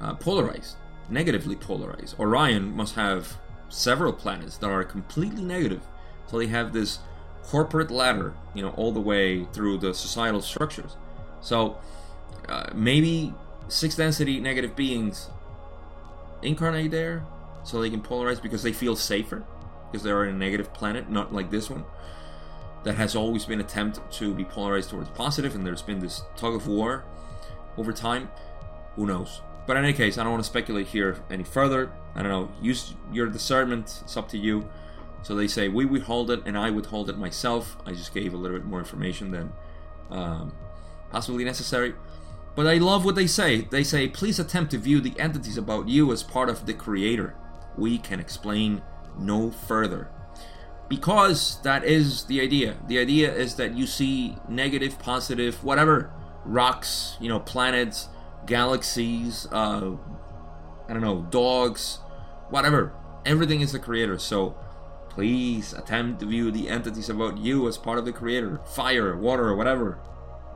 uh, polarized negatively polarized. Orion must have several planets that are completely negative so they have this corporate ladder, you know, all the way through the societal structures. So uh, maybe six density negative beings incarnate there so they can polarize because they feel safer because they're in a negative planet, not like this one that has always been attempt to be polarized towards positive, and there's been this tug of war over time. Who knows? But in any case, I don't want to speculate here any further. I don't know. Use your discernment. It's up to you. So they say we withhold it, and I withhold it myself. I just gave a little bit more information than um, possibly necessary. But I love what they say. They say, please attempt to view the entities about you as part of the Creator. We can explain no further. Because that is the idea. The idea is that you see negative, positive, whatever, rocks, you know, planets, galaxies, uh, I don't know, dogs, whatever. Everything is the Creator. So please attempt to view the entities about you as part of the Creator. Fire, water, whatever.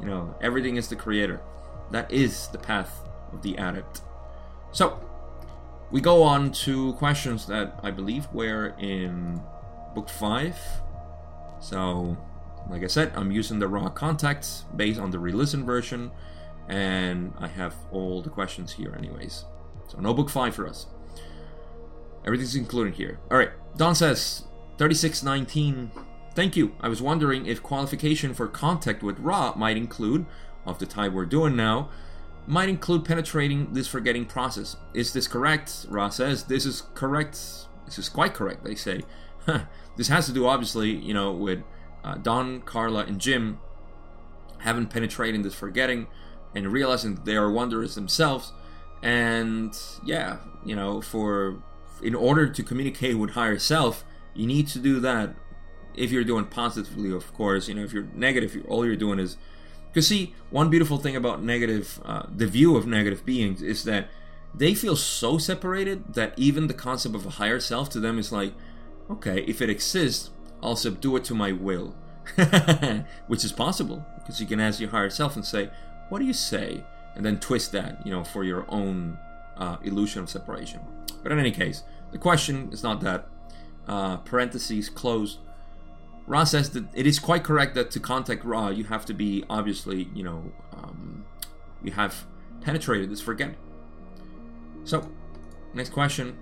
You know, everything is the Creator. That is the path of the adept. So, we go on to questions that I believe were in book 5. So, like I said, I'm using the raw context based on the re-listen version, and I have all the questions here, anyways. So, no book 5 for us. Everything's included here. Alright, Don says 3619. Thank you. I was wondering if qualification for contact with Ra might include of the type we're doing now might include penetrating this forgetting process. Is this correct? Ra says, This is correct. This is quite correct, they say. this has to do, obviously, you know, with uh, Don, Carla, and Jim having penetrating this forgetting and realizing they are wanderers themselves. And yeah, you know, for in order to communicate with higher self, you need to do that. If you're doing positively, of course, you know, if you're negative, all you're doing is because see, one beautiful thing about negative, uh, the view of negative beings is that they feel so separated that even the concept of a higher self to them is like, okay, if it exists, I'll subdue it to my will, which is possible because you can ask your higher self and say, what do you say, and then twist that, you know, for your own uh, illusion of separation. But in any case, the question is not that. Uh, parentheses closed Ra says that it is quite correct that to contact Ra, you have to be obviously, you know, um, you have penetrated this forget. So, next question.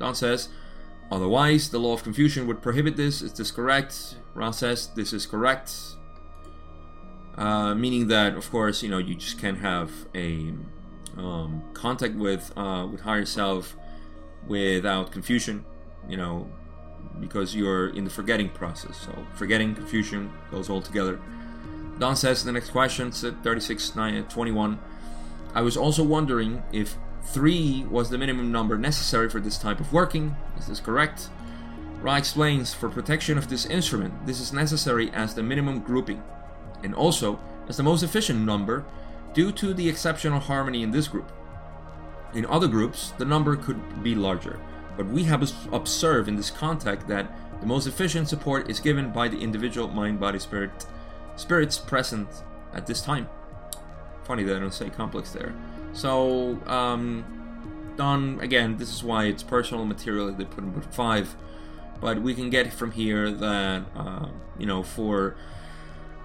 Don says, otherwise, the law of confusion would prohibit this. Is this correct? Ra says, this is correct. Uh, meaning that, of course, you know, you just can't have a um, contact with uh, with higher self without confusion. You know, because you're in the forgetting process. So forgetting, confusion goes all together. Don says the next question, 36 9, 21. I was also wondering if 3 was the minimum number necessary for this type of working. Is this correct? Ra explains for protection of this instrument, this is necessary as the minimum grouping, and also as the most efficient number due to the exceptional harmony in this group. In other groups, the number could be larger. But we have observed in this context that the most efficient support is given by the individual mind, body, spirit, spirits present at this time. Funny that I don't say complex there. So, um, Don, again, this is why it's personal material that they put in book five. But we can get from here that, uh, you know, for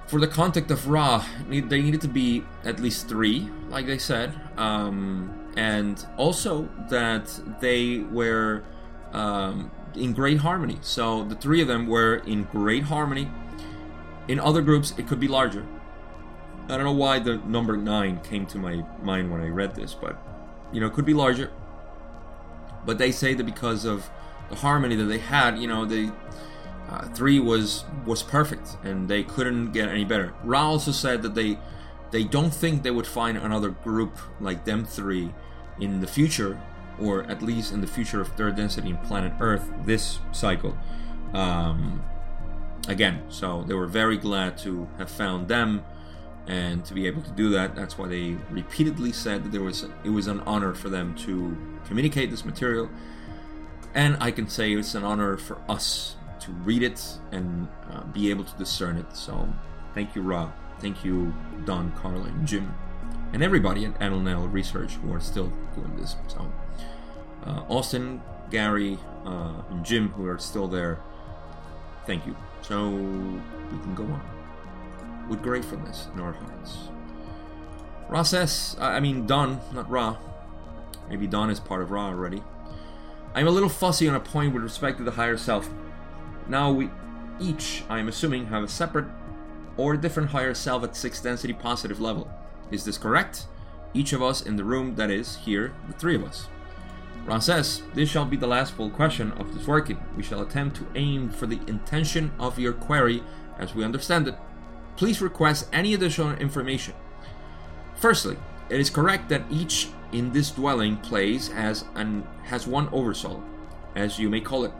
for the contact of Ra, they needed to be at least three, like they said. Um, and also that they were um, in great harmony. So the three of them were in great harmony. In other groups, it could be larger. I don't know why the number nine came to my mind when I read this, but you know, it could be larger. But they say that because of the harmony that they had, you know, the uh, three was was perfect, and they couldn't get any better. Ra also said that they they don't think they would find another group like them three in the future, or at least in the future of third density in planet Earth this cycle. Um, again, so they were very glad to have found them and to be able to do that. That's why they repeatedly said that there was it was an honor for them to communicate this material, and I can say it's an honor for us to read it and uh, be able to discern it. So, thank you, Ra. Thank you, Don, Carla, and Jim, and everybody at L/L Research who are still doing this. So, uh, Austin, Gary, uh, and Jim, who are still there, thank you. So, we can go on with gratefulness in our hearts. Ra says, I mean, Don, not Ra. Maybe Don is part of Ra already. I'm a little fussy on a point with respect to the higher self. Now we each, I'm assuming, have a separate or different higher self at 6 density positive level. Is this correct? Each of us in the room, that is, here, the three of us. Ra says, This shall be the last full question of this working. We shall attempt to aim for the intention of your query as we understand it. Please request any additional information. Firstly, it is correct that each in this dwelling plays as an has one oversoul, as you may call it.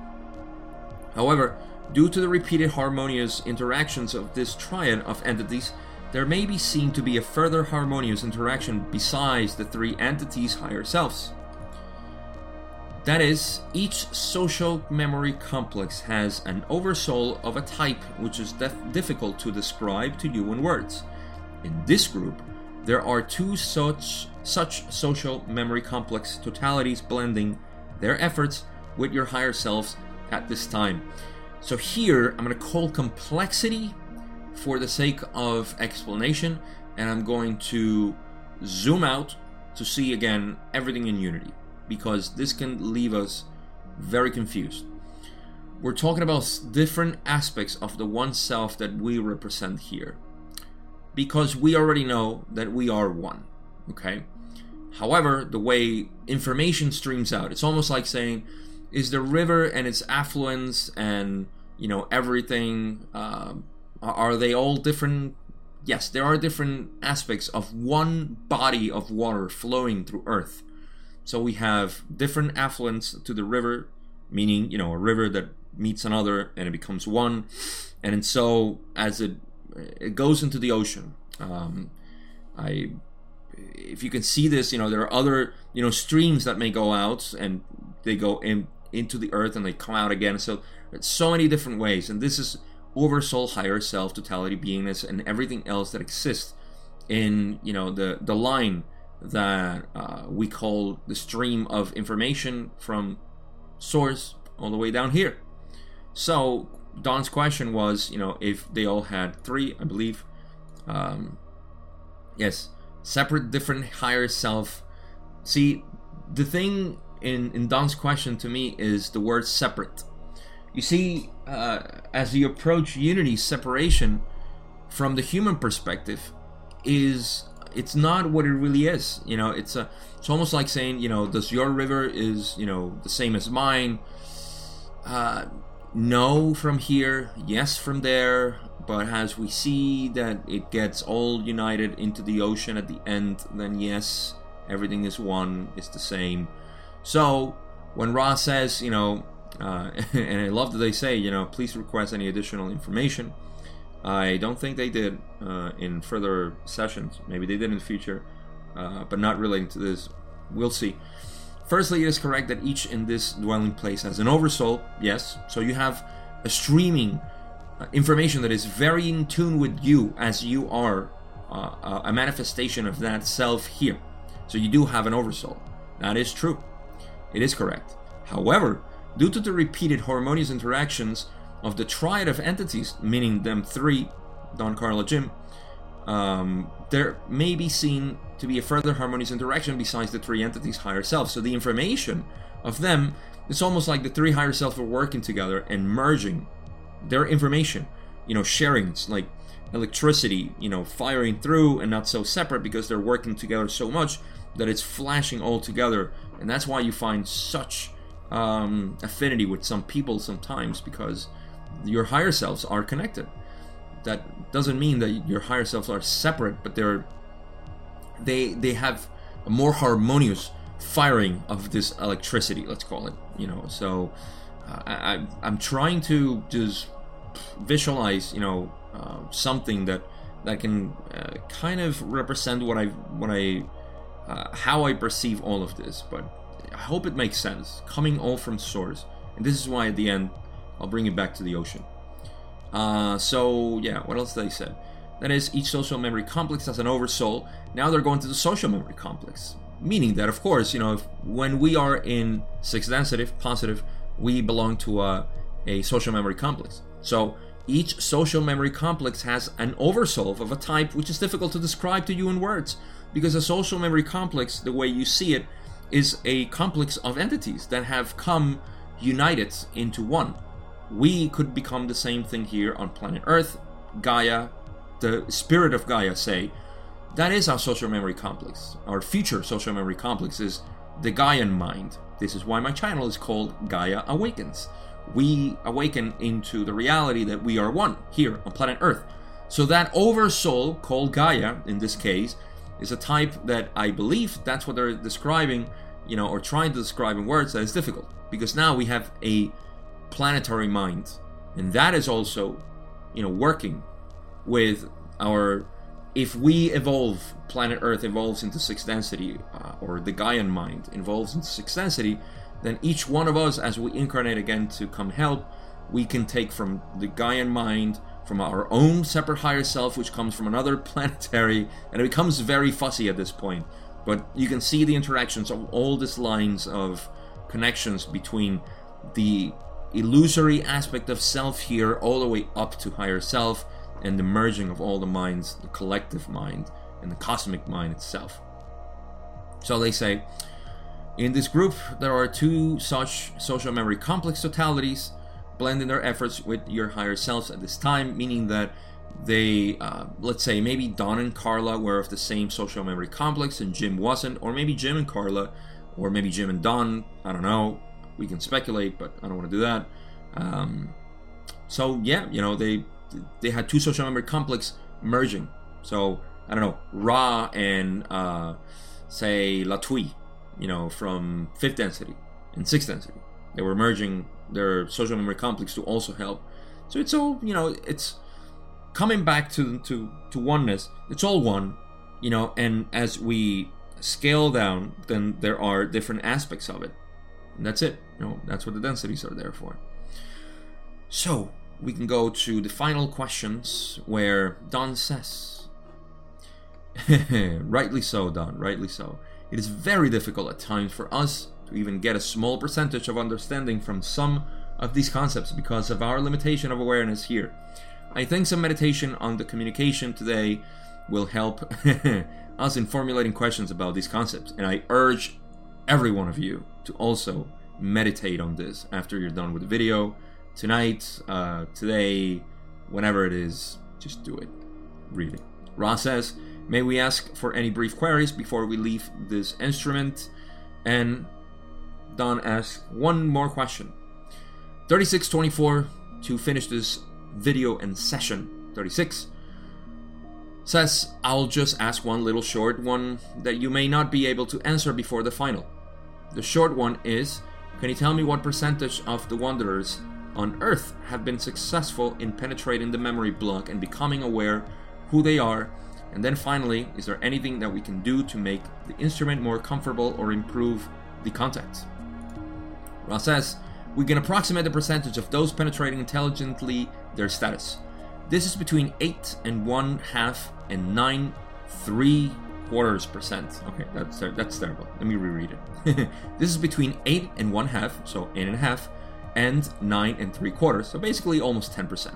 However, due to the repeated harmonious interactions of this triad of entities, there may be seen to be a further harmonious interaction besides the three entities' higher selves. That is, each social memory complex has an oversoul of a type which is def- difficult to describe to you in words. In this group, there are two such such social memory complex totalities blending their efforts with your higher selves at this time. So here I'm going to call complexity for the sake of explanation and I'm going to zoom out to see again everything in unity because this can leave us very confused. We're talking about different aspects of the one self that we represent here because we already know that we are one, okay? However, the way information streams out, it's almost like saying, is the river and its affluence and you know everything uh, are they all different? Yes there are different aspects of one body of water flowing through earth. So we have different affluents to the river meaning you know a river that meets another and it becomes one. And so as it it goes into the ocean um, i if you can see this you know there are other you know streams that may go out and they go in into the earth and they come out again. So so many different ways, and this is oversoul, higher self, totality, beingness, and everything else that exists in you know the the line that uh, we call the stream of information from source all the way down here. So Don's question was, you know, if they all had three, I believe. Um, yes, separate, different, higher self. See, the thing in in Don's question to me is the word separate. You see, uh, as you approach unity, separation from the human perspective is it's not what it really is. You know, it's a it's almost like saying, you know, does your river is you know the same as mine? Uh, no, from here, yes, from there. But as we see that it gets all united into the ocean at the end, then yes, everything is one, it's the same. So when Ra says, you know, uh, and I love that they say, you know, please request any additional information. I don't think they did uh, in further sessions. Maybe they did in the future, uh, but not relating to this. We'll see. Firstly, it is correct that each in this dwelling place has an oversoul. Yes, so you have a streaming uh, information that is very in tune with you, as you are uh, a manifestation of that self here. So you do have an oversoul. That is true. It is correct. However, due to the repeated harmonious interactions of the triad of entities, meaning them three, Don, Carla, Jim, um, there may be seen to be a further harmonious interaction besides the three entities' higher self. So the information of them, it's almost like the three higher self are working together and merging their information, you know, sharing. It's like electricity, you know, firing through and not so separate because they're working together so much that it's flashing all together and that's why you find such um, affinity with some people sometimes because your higher selves are connected. That doesn't mean that your higher selves are separate, but they're they they have a more harmonious firing of this electricity. Let's call it, you know. So uh, I, I'm trying to just visualize, you know, uh, something that that can uh, kind of represent what I what I uh, how I perceive all of this, but I hope it makes sense, coming all from source. And this is why at the end, I'll bring it back to the ocean. Uh, so, yeah, what else did I say? That is, each social memory complex has an oversoul. Now they're going to the social memory complex. Meaning that, of course, you know, if, when we are in six density, positive, we belong to a, a social memory complex. So each social memory complex has an oversoul of a type which is difficult to describe to you in words because a social memory complex, the way you see it, is a complex of entities that have come united into one. We could become the same thing here on planet Earth, Gaia, the spirit of Gaia, say. That is our social memory complex. Our future social memory complex is the Gaian mind. This is why my channel is called Gaia Awakens. We awaken into the reality that we are one here on planet Earth. So that oversoul called Gaia, in this case, is a type that I believe that's what they're describing, you know, or trying to describe in words that is difficult. Because now we have a planetary mind. And that is also, you know, working with our if we evolve, planet Earth evolves into sixth density, uh, or the Gaian mind evolves into sixth density, then each one of us, as we incarnate again to come help, we can take from the Gaian mind, from our own separate higher self, which comes from another planetary, and it becomes very fussy at this point. But you can see the interactions of all these lines of connections between the illusory aspect of self here all the way up to higher self and the merging of all the minds, the collective mind, and the cosmic mind itself. So they say, in this group, there are two such social memory complex totalities blending their efforts with your higher selves at this time, meaning that they, uh, let's say, maybe Don and Carla were of the same social memory complex and Jim wasn't, or maybe Jim and Carla, or maybe Jim and Don, I don't know. We can speculate, but I don't want to do that. Um, so, yeah, you know, they they had two social memory complex merging. So I don't know, Ra and uh, say Latwii, you know, from fifth density and sixth density. They were merging their social memory complex to also help. So it's all you know, it's coming back to to to oneness. It's all one, you know, and as we scale down, then there are different aspects of it. And that's it. You know, that's what the densities are there for. So, we can go to the final questions where Don says, rightly so, Don, rightly so. It is very difficult at times for us to even get a small percentage of understanding from some of these concepts because of our limitation of awareness here. I think some meditation on the communication today will help us in formulating questions about these concepts, and I urge every one of you to also meditate on this after you're done with the video tonight, uh, today, whenever it is, just do it. Read it. Ra says, May we ask for any brief queries before we leave this instrument? And Don asks one more question. 3624 to finish this video and session. 36 says, I'll just ask one little short one that you may not be able to answer before the final. The short one is Can you tell me what percentage of the Wanderers on Earth have been successful in penetrating the memory block and becoming aware who they are. And then finally, is there anything that we can do to make the instrument more comfortable or improve the contact? Ra says, we can approximate the percentage of those penetrating intelligently their status. This is between 8 and 1 half and 9 3 quarters percent. Okay, that's that's terrible. Let me reread it. this is between 8 and 1 half, so 8 and a half, and 9 and 3 quarters, so basically almost 10%.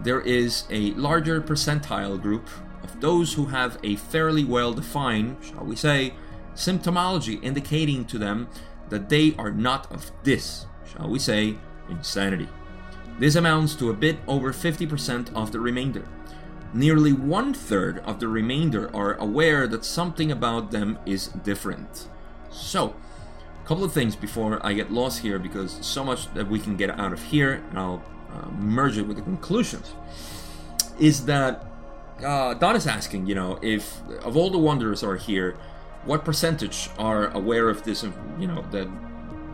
There is a larger percentile group of those who have a fairly well defined, shall we say, symptomology indicating to them that they are not of this, shall we say, insanity. This amounts to a bit over 50% of the remainder. Nearly one third of the remainder are aware that something about them is different. So, a couple of things before I get lost here because so much that we can get out of here, and I'll uh, merge it with the conclusions. Is that uh, Don is asking, you know, if of all the wanderers are here, what percentage are aware of this? You know that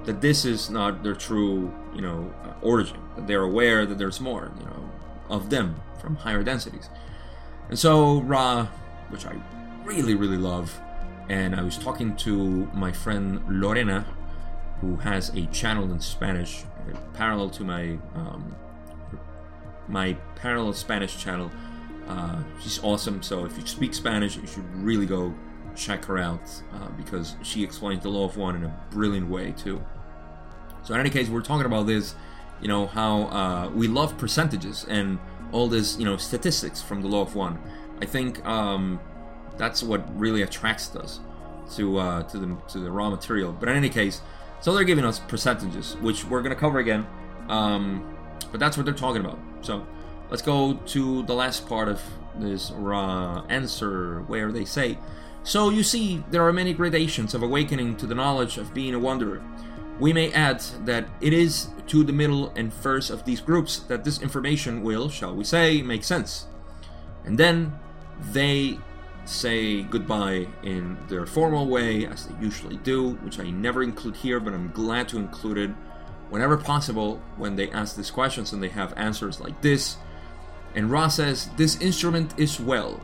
that this is not their true, you know, uh, origin. That they're aware that there's more, you know, of them from higher densities. And so Ra, which I really really love, and I was talking to my friend Lorena, who has a channel in Spanish, uh, parallel to my um, my parallel Spanish channel. Uh, she's awesome. So if you speak Spanish, you should really go check her out uh, because she explains the law of one in a brilliant way too. So in any case, we're talking about this, you know, how uh, we love percentages and all this, you know, statistics from the law of one. I think um, that's what really attracts us to uh, to the to the Ra material. But in any case, so they're giving us percentages, which we're gonna cover again. Um, but that's what they're talking about. So let's go to the last part of this Ra answer, where they say. So you see, there are many gradations of awakening to the knowledge of being a wanderer. We may add that it is to the middle and first of these groups that this information will, shall we say, make sense. And then they say goodbye in their formal way, as they usually do, which I never include here, but I'm glad to include it whenever possible when they ask these questions and they have answers like this. And Ra says, This instrument is well.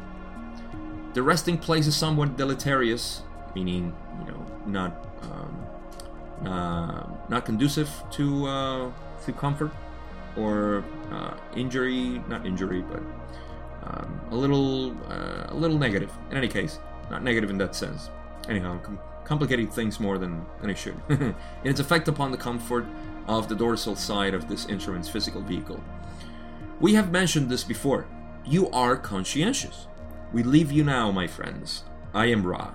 The resting place is somewhat deleterious, meaning, you know, not um, uh, not conducive to uh, to comfort or uh, injury, not injury, but um, a little uh, a little negative. In any case, not negative in that sense. Anyhow, com- complicating things more than, than I should. in its effect upon the comfort of the dorsal side of this instrument's physical vehicle. We have mentioned this before. You are conscientious. We leave you now, my friends. I am Ra.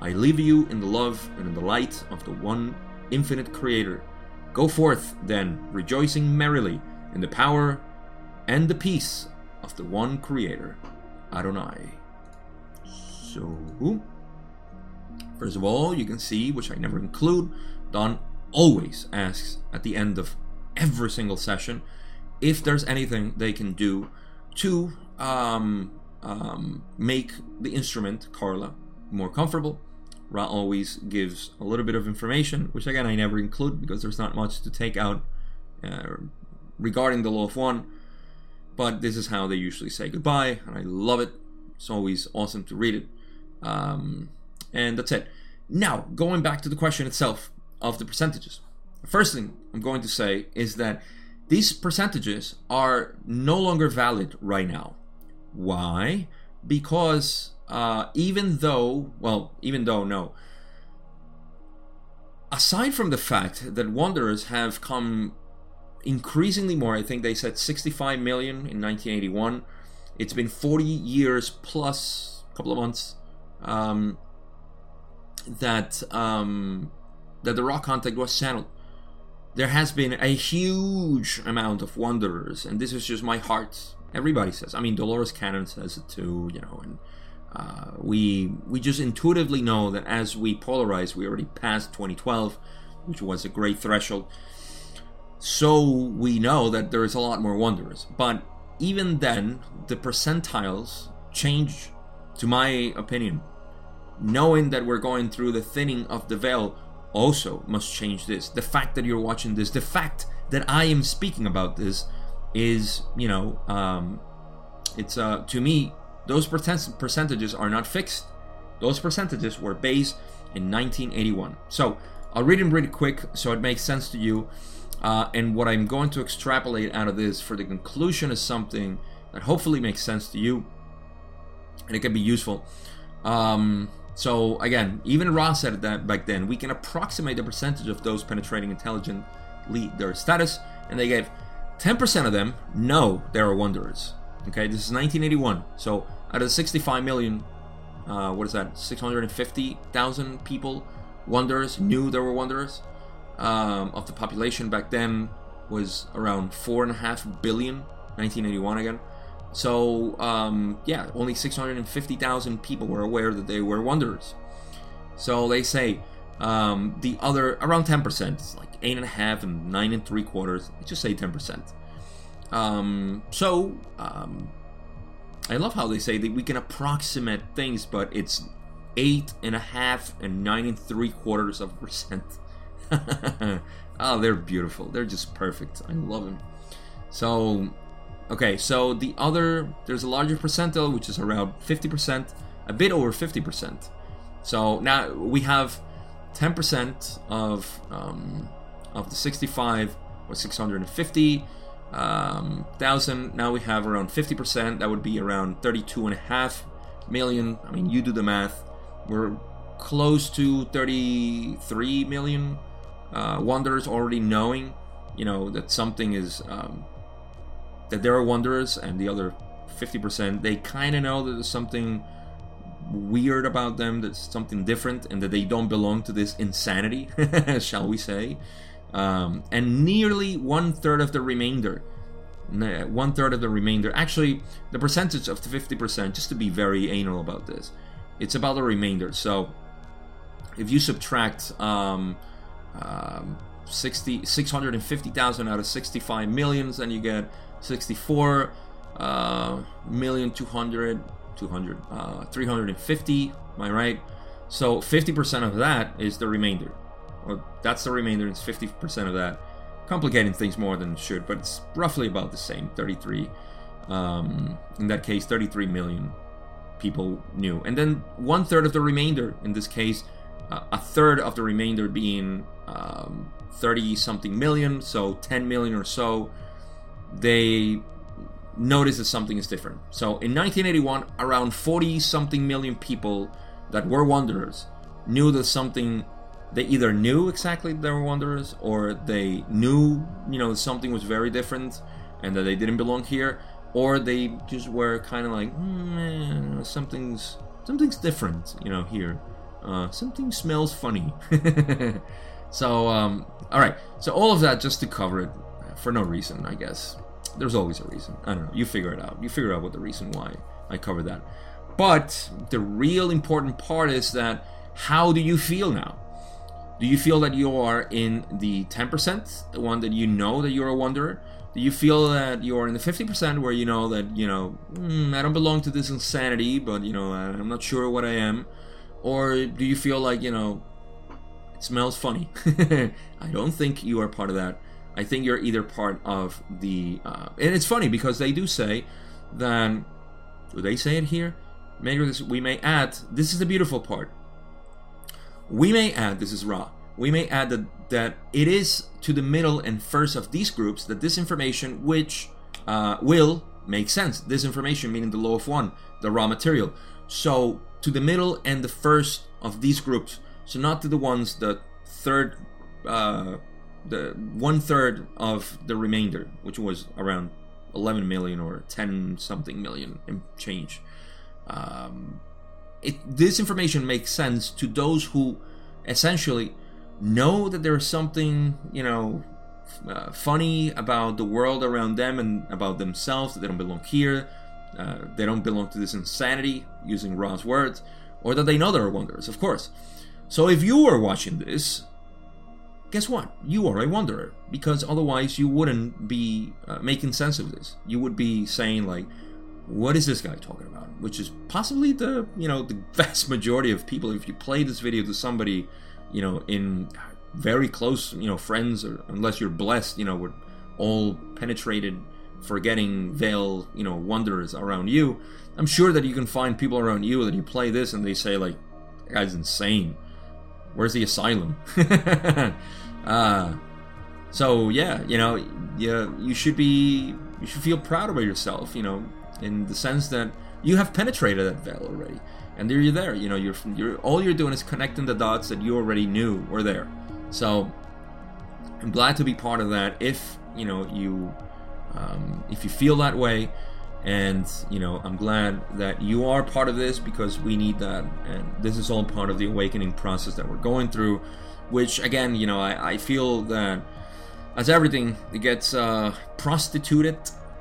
I leave you in the love and in the light of the one infinite Creator. Go forth, then, rejoicing merrily in the power and the peace of the one Creator, Adonai. So, first of all, you can see, which I never include, Don always asks at the end of every single session if there's anything they can do to um, um, make the instrument, Carla, more comfortable. Ra always gives a little bit of information, which again I never include because there's not much to take out uh, regarding the Law of One. But this is how they usually say goodbye, and I love it. It's always awesome to read it. Um, and that's it. Now, going back to the question itself of the percentages. The first thing I'm going to say is that these percentages are no longer valid right now. Why? Because uh, even though, well, even though, no. Aside from the fact that Wanderers have come increasingly more, I think they said 65 million in 1981. It's been 40 years plus a couple of months um, that um, that the Ra contact was channeled. There has been a huge amount of wanderers, and this is just my heart. Everybody says. I mean, Dolores Cannon says it too, you know, and uh, we we just intuitively know that as we polarize, we already passed 2012, which was a great threshold. So we know that there is a lot more wanderers, but even then, the percentiles change, to my opinion. Knowing that we're going through the thinning of the veil also must change this. The fact that you're watching this, the fact that I am speaking about this, is you know, um, it's uh, to me those percentages are not fixed. Those percentages were based in 1981. So I'll read them really quick so it makes sense to you. Uh, and what I'm going to extrapolate out of this for the conclusion is something that hopefully makes sense to you and it can be useful. Um, so again, even Ra said that back then, we can approximate the percentage of those penetrating intelligently their status, and they gave 10% of them know they are wanderers. Okay, this is 1981. So out of the 65 million, uh, what is that? 650,000 people, wanderers, knew there were wanderers. Um, of the population back then was around four and a half billion. 1981 again. So, um, yeah, only 650,000 people were aware that they were wanderers. So they say um, the other, around 10%, like 8.5 and 9 and 3 quarters, Let's just say 10%. Um, so, um, I love how they say that we can approximate things, but it's 8.5 and 9 and 3 quarters of a percent. oh, they're beautiful. They're just perfect. I love them. So, Okay, so the other, there's a larger percentile, which is around 50%, a bit over 50%. So now we have 10% of um, of the 65 or 650 um, thousand. Now we have around 50%. That would be around 32 and a half million. I mean, you do the math. We're close to 33 million uh, wanderers already knowing, you know, that something is um, that there are wanderers, and the other 50%, they kind of know that there's something weird about them, that's something different, and that they don't belong to this insanity, shall we say. Um, and nearly one third of the remainder, one third of the remainder, actually, the percentage of the 50%, just to be very anal about this, it's about the remainder. So if you subtract um, um, 60, 650,000 out of 65 millions, then you get 64 uh, million 200 200 uh, 350 am i right? So 50% of that is the remainder. Or that's the remainder it's 50% of that. Complicating things more than it should but it's roughly about the same 33 um, in that case 33 million people knew. And then one third of the remainder in this case uh, a third of the remainder being um, 30 something million so 10 million or so they notice that something is different. So in 1981, around 40 something million people that were wanderers knew that something they either knew exactly they were wanderers or they knew you know something was very different and that they didn't belong here or they just were kind of like mm, something's something's different you know here. Uh, something smells funny. So um, all right. So all of that just to cover it for no reason i guess there's always a reason. I don't know. You figure it out. You figure out what the reason why I cover that. But the real important part is that how do you feel now? Do you feel that you are in the 10%, the one that you know that you're a wanderer? Do you feel that you're in the 50% where you know that, you know, mm, I don't belong to this insanity, but, you know, I'm not sure what I am? Or do you feel like, you know, it smells funny? I don't think you are part of that I think you're either part of the. Uh, and it's funny because they do say that. Do they say it here? Maybe this, we may add. This is the beautiful part. We may add. This is Ra. We may add that that it is to the middle and first of these groups that this information, which uh, will make sense. This information, meaning the law of one, the Ra material. So to the middle and the first of these groups. So not to the ones the third uh, the one third of the remainder, which was around 11 million or 10 something million and change. Um, it, this information makes sense to those who essentially know that there is something, you know, uh, funny about the world around them and about themselves, that they don't belong here, uh, they don't belong to this insanity, using Ra's words, or that they know there are wanderers, of course. So if you are watching this guess what? You are a wanderer because otherwise you wouldn't be uh, making sense of this. You would be saying like, "What is this guy talking about?" Which is possibly the you know the vast majority of people. If you play this video to somebody, you know, in very close you know friends, or unless you're blessed, you know, with all penetrated, forgetting veil, you know, wanderers around you. I'm sure that you can find people around you that you play this and they say like, "That guy's insane." Where's the asylum? uh, so yeah, you know, you you should be you should feel proud about yourself, you know, in the sense that you have penetrated that veil already, and there you're there. You know, you're you're all you're doing is connecting the dots that you already knew were there. So I'm glad to be part of that. If you know you um, if you feel that way, and you know i'm glad that you are part of this because we need that and this is all part of the awakening process that we're going through which again you know i, I feel that as everything it gets uh, prostituted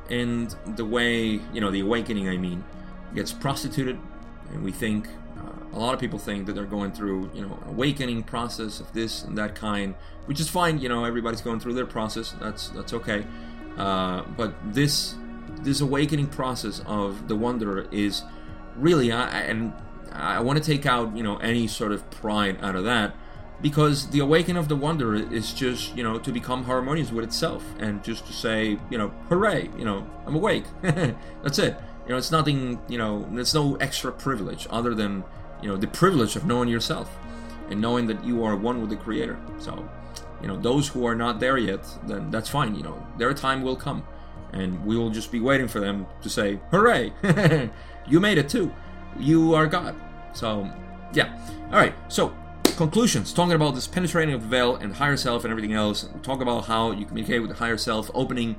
in the way you know the awakening i mean gets prostituted and we think uh, a lot of people think that they're going through you know an awakening process of this and that kind which is fine you know everybody's going through their process that's that's okay uh, but this this awakening process of the wanderer is really I, and I want to take out you know any sort of pride out of that because the awakening of the wanderer is just you know to become harmonious with itself and just to say you know hooray you know I'm awake that's it you know it's nothing you know there's no extra privilege other than you know the privilege of knowing yourself and knowing that you are one with the creator so you know those who are not there yet then that's fine you know their time will come and we will just be waiting for them to say, "Hooray! you made it too. You are God." So, yeah. All right. So, conclusions. Talking about this penetrating of the veil and higher self and everything else. Talk about how you communicate with the higher self, opening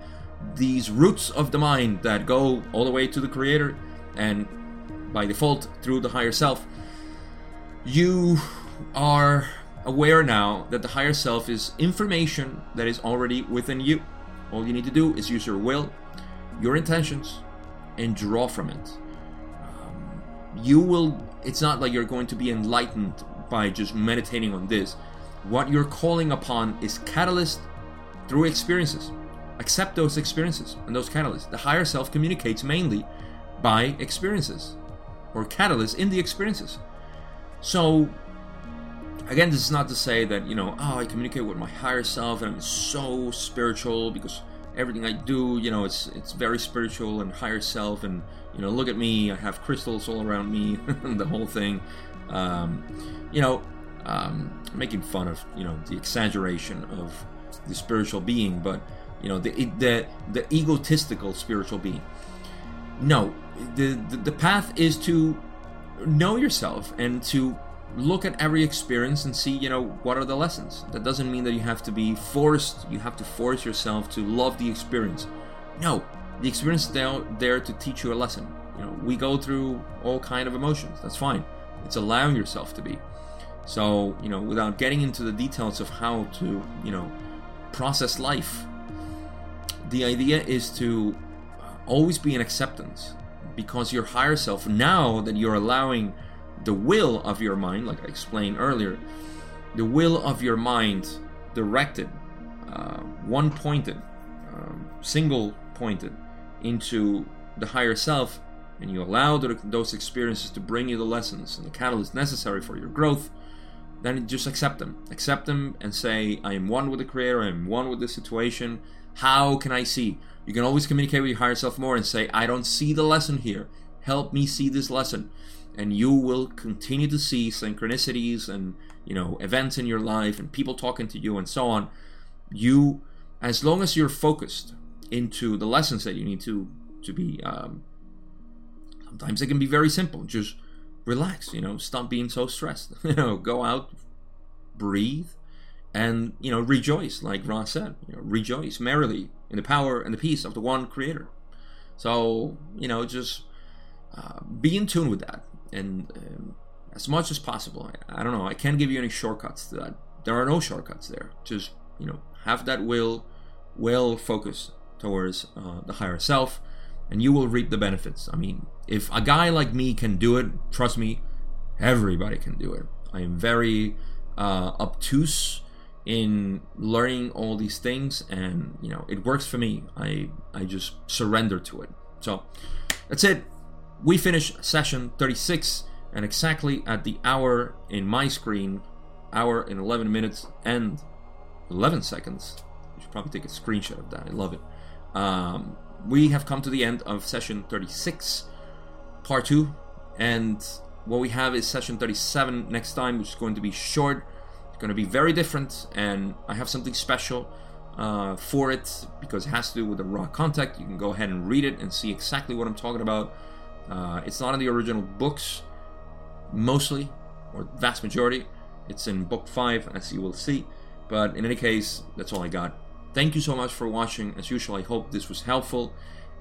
these roots of the mind that go all the way to the Creator, and by default through the higher self, you are aware now that the higher self is information that is already within you. All you need to do is use your will, your intentions, and draw from it. Um, you will, it's not like you're going to be enlightened by just meditating on this. What you're calling upon is catalyst through experiences. Accept those experiences and those catalysts. The higher self communicates mainly by experiences or catalysts in the experiences. So, again, this is not to say that, you know, oh, I communicate with my higher self and I'm so spiritual because everything I do, you know, it's it's very spiritual and higher self and you know, look at me, I have crystals all around me, the whole thing. Um, you know, um, making fun of, you know, the exaggeration of the spiritual being, but you know, the the the egotistical spiritual being. No, the, the, the path is to know yourself and to look at every experience and see, you know, what are the lessons. That doesn't mean that you have to be forced, you have to force yourself to love the experience. No, the experience is there, there to teach you a lesson. You know, we go through all kind of emotions. That's fine. It's allowing yourself to be. So, you know, without getting into the details of how to, you know, process life, the idea is to always be in acceptance because your higher self, now that you're allowing the will of your mind, like I explained earlier, the will of your mind directed, uh, one pointed, um, single pointed into the higher self, and you allow those experiences to bring you the lessons and the catalyst necessary for your growth, then just accept them. Accept them and say, I am one with the Creator, I am one with the situation. How can I see? You can always communicate with your higher self more and say, I don't see the lesson here. Help me see this lesson. And you will continue to see synchronicities and, you know, events in your life and people talking to you and so on. You, as long as you're focused into the lessons that you need to, to be, um, sometimes it can be very simple. Just relax, you know, stop being so stressed. you know, go out, breathe, and you know rejoice like Ra said you know rejoice merrily in the power and the peace of the one creator. So you know just uh, be in tune with that. And um, as much as possible. I, I, don't know i can't give you any shortcuts to that. There are no shortcuts there. Just you know have that will will focus towards uh, the higher self and you will reap the benefits. I mean if a guy like me can do it trust me everybody can do it. I am very uh, obtuse in learning all these things and you know it works for me. I i just surrender to it. So that's it. We finish session 36 and exactly at the hour in my screen hour and 11 minutes and 11 seconds. You should probably take a screenshot of that. I love it. Um, we have come to the end of session 36 part 2 and what we have is session 37 next time which is going to be short It's going to be very different, and I have something special uh, for it because it has to do with the Ra contact. You can go ahead and read it and see exactly what I'm talking about. Uh, it's not in the original books, mostly, or vast majority. It's in book five, as you will see. But in any case, that's all I got. Thank you so much for watching. As usual, I hope this was helpful,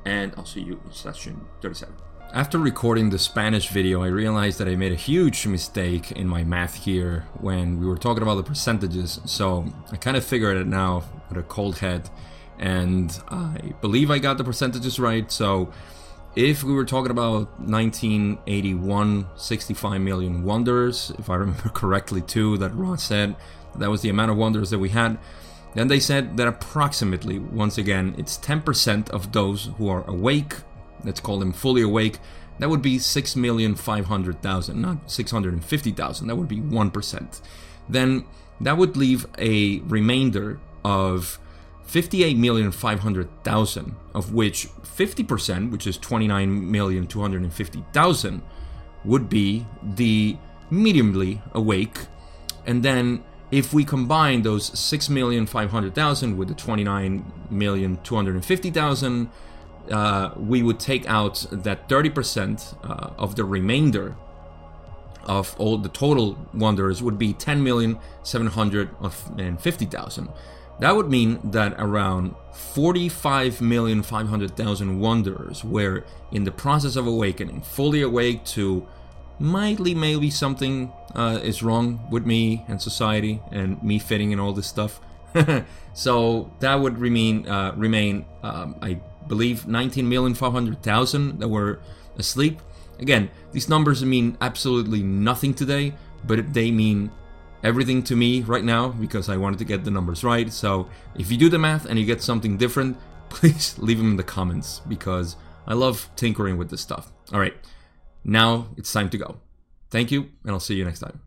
and I'll see you in session 37. After recording the Spanish video, I realized that I made a huge mistake in my math here when we were talking about the percentages. So I kind of figured it now with a cold head, and I believe I got the percentages right. So if we were talking about 1981, 65 million wanderers, if I remember correctly, too, that Ra said that was the amount of wanderers that we had. Then they said that approximately, once again, it's 10% of those who are awake let's call them fully awake, that would be 6,500,000, not 650,000. That would be 1%. Then that would leave a remainder of 58,500,000, of which 50%, which is 29,250,000, would be the mediumly awake. And then if we combine those 6,500,000 with the 29,250,000, uh, we would take out that 30% uh, of the remainder of all the total wanderers would be 10,750,000. That would mean that around 45,500,000 wanderers were in the process of awakening, fully awake to mildly maybe something uh, is wrong with me and society and me fitting in all this stuff. so that would remain uh, remain um, I believe 19,500,000 that were asleep. Again, these numbers mean absolutely nothing today, but they mean everything to me right now because I wanted to get the numbers right. So if you do the math and you get something different, please leave them in the comments because I love tinkering with this stuff. All right, now it's time to go. Thank you, and I'll see you next time.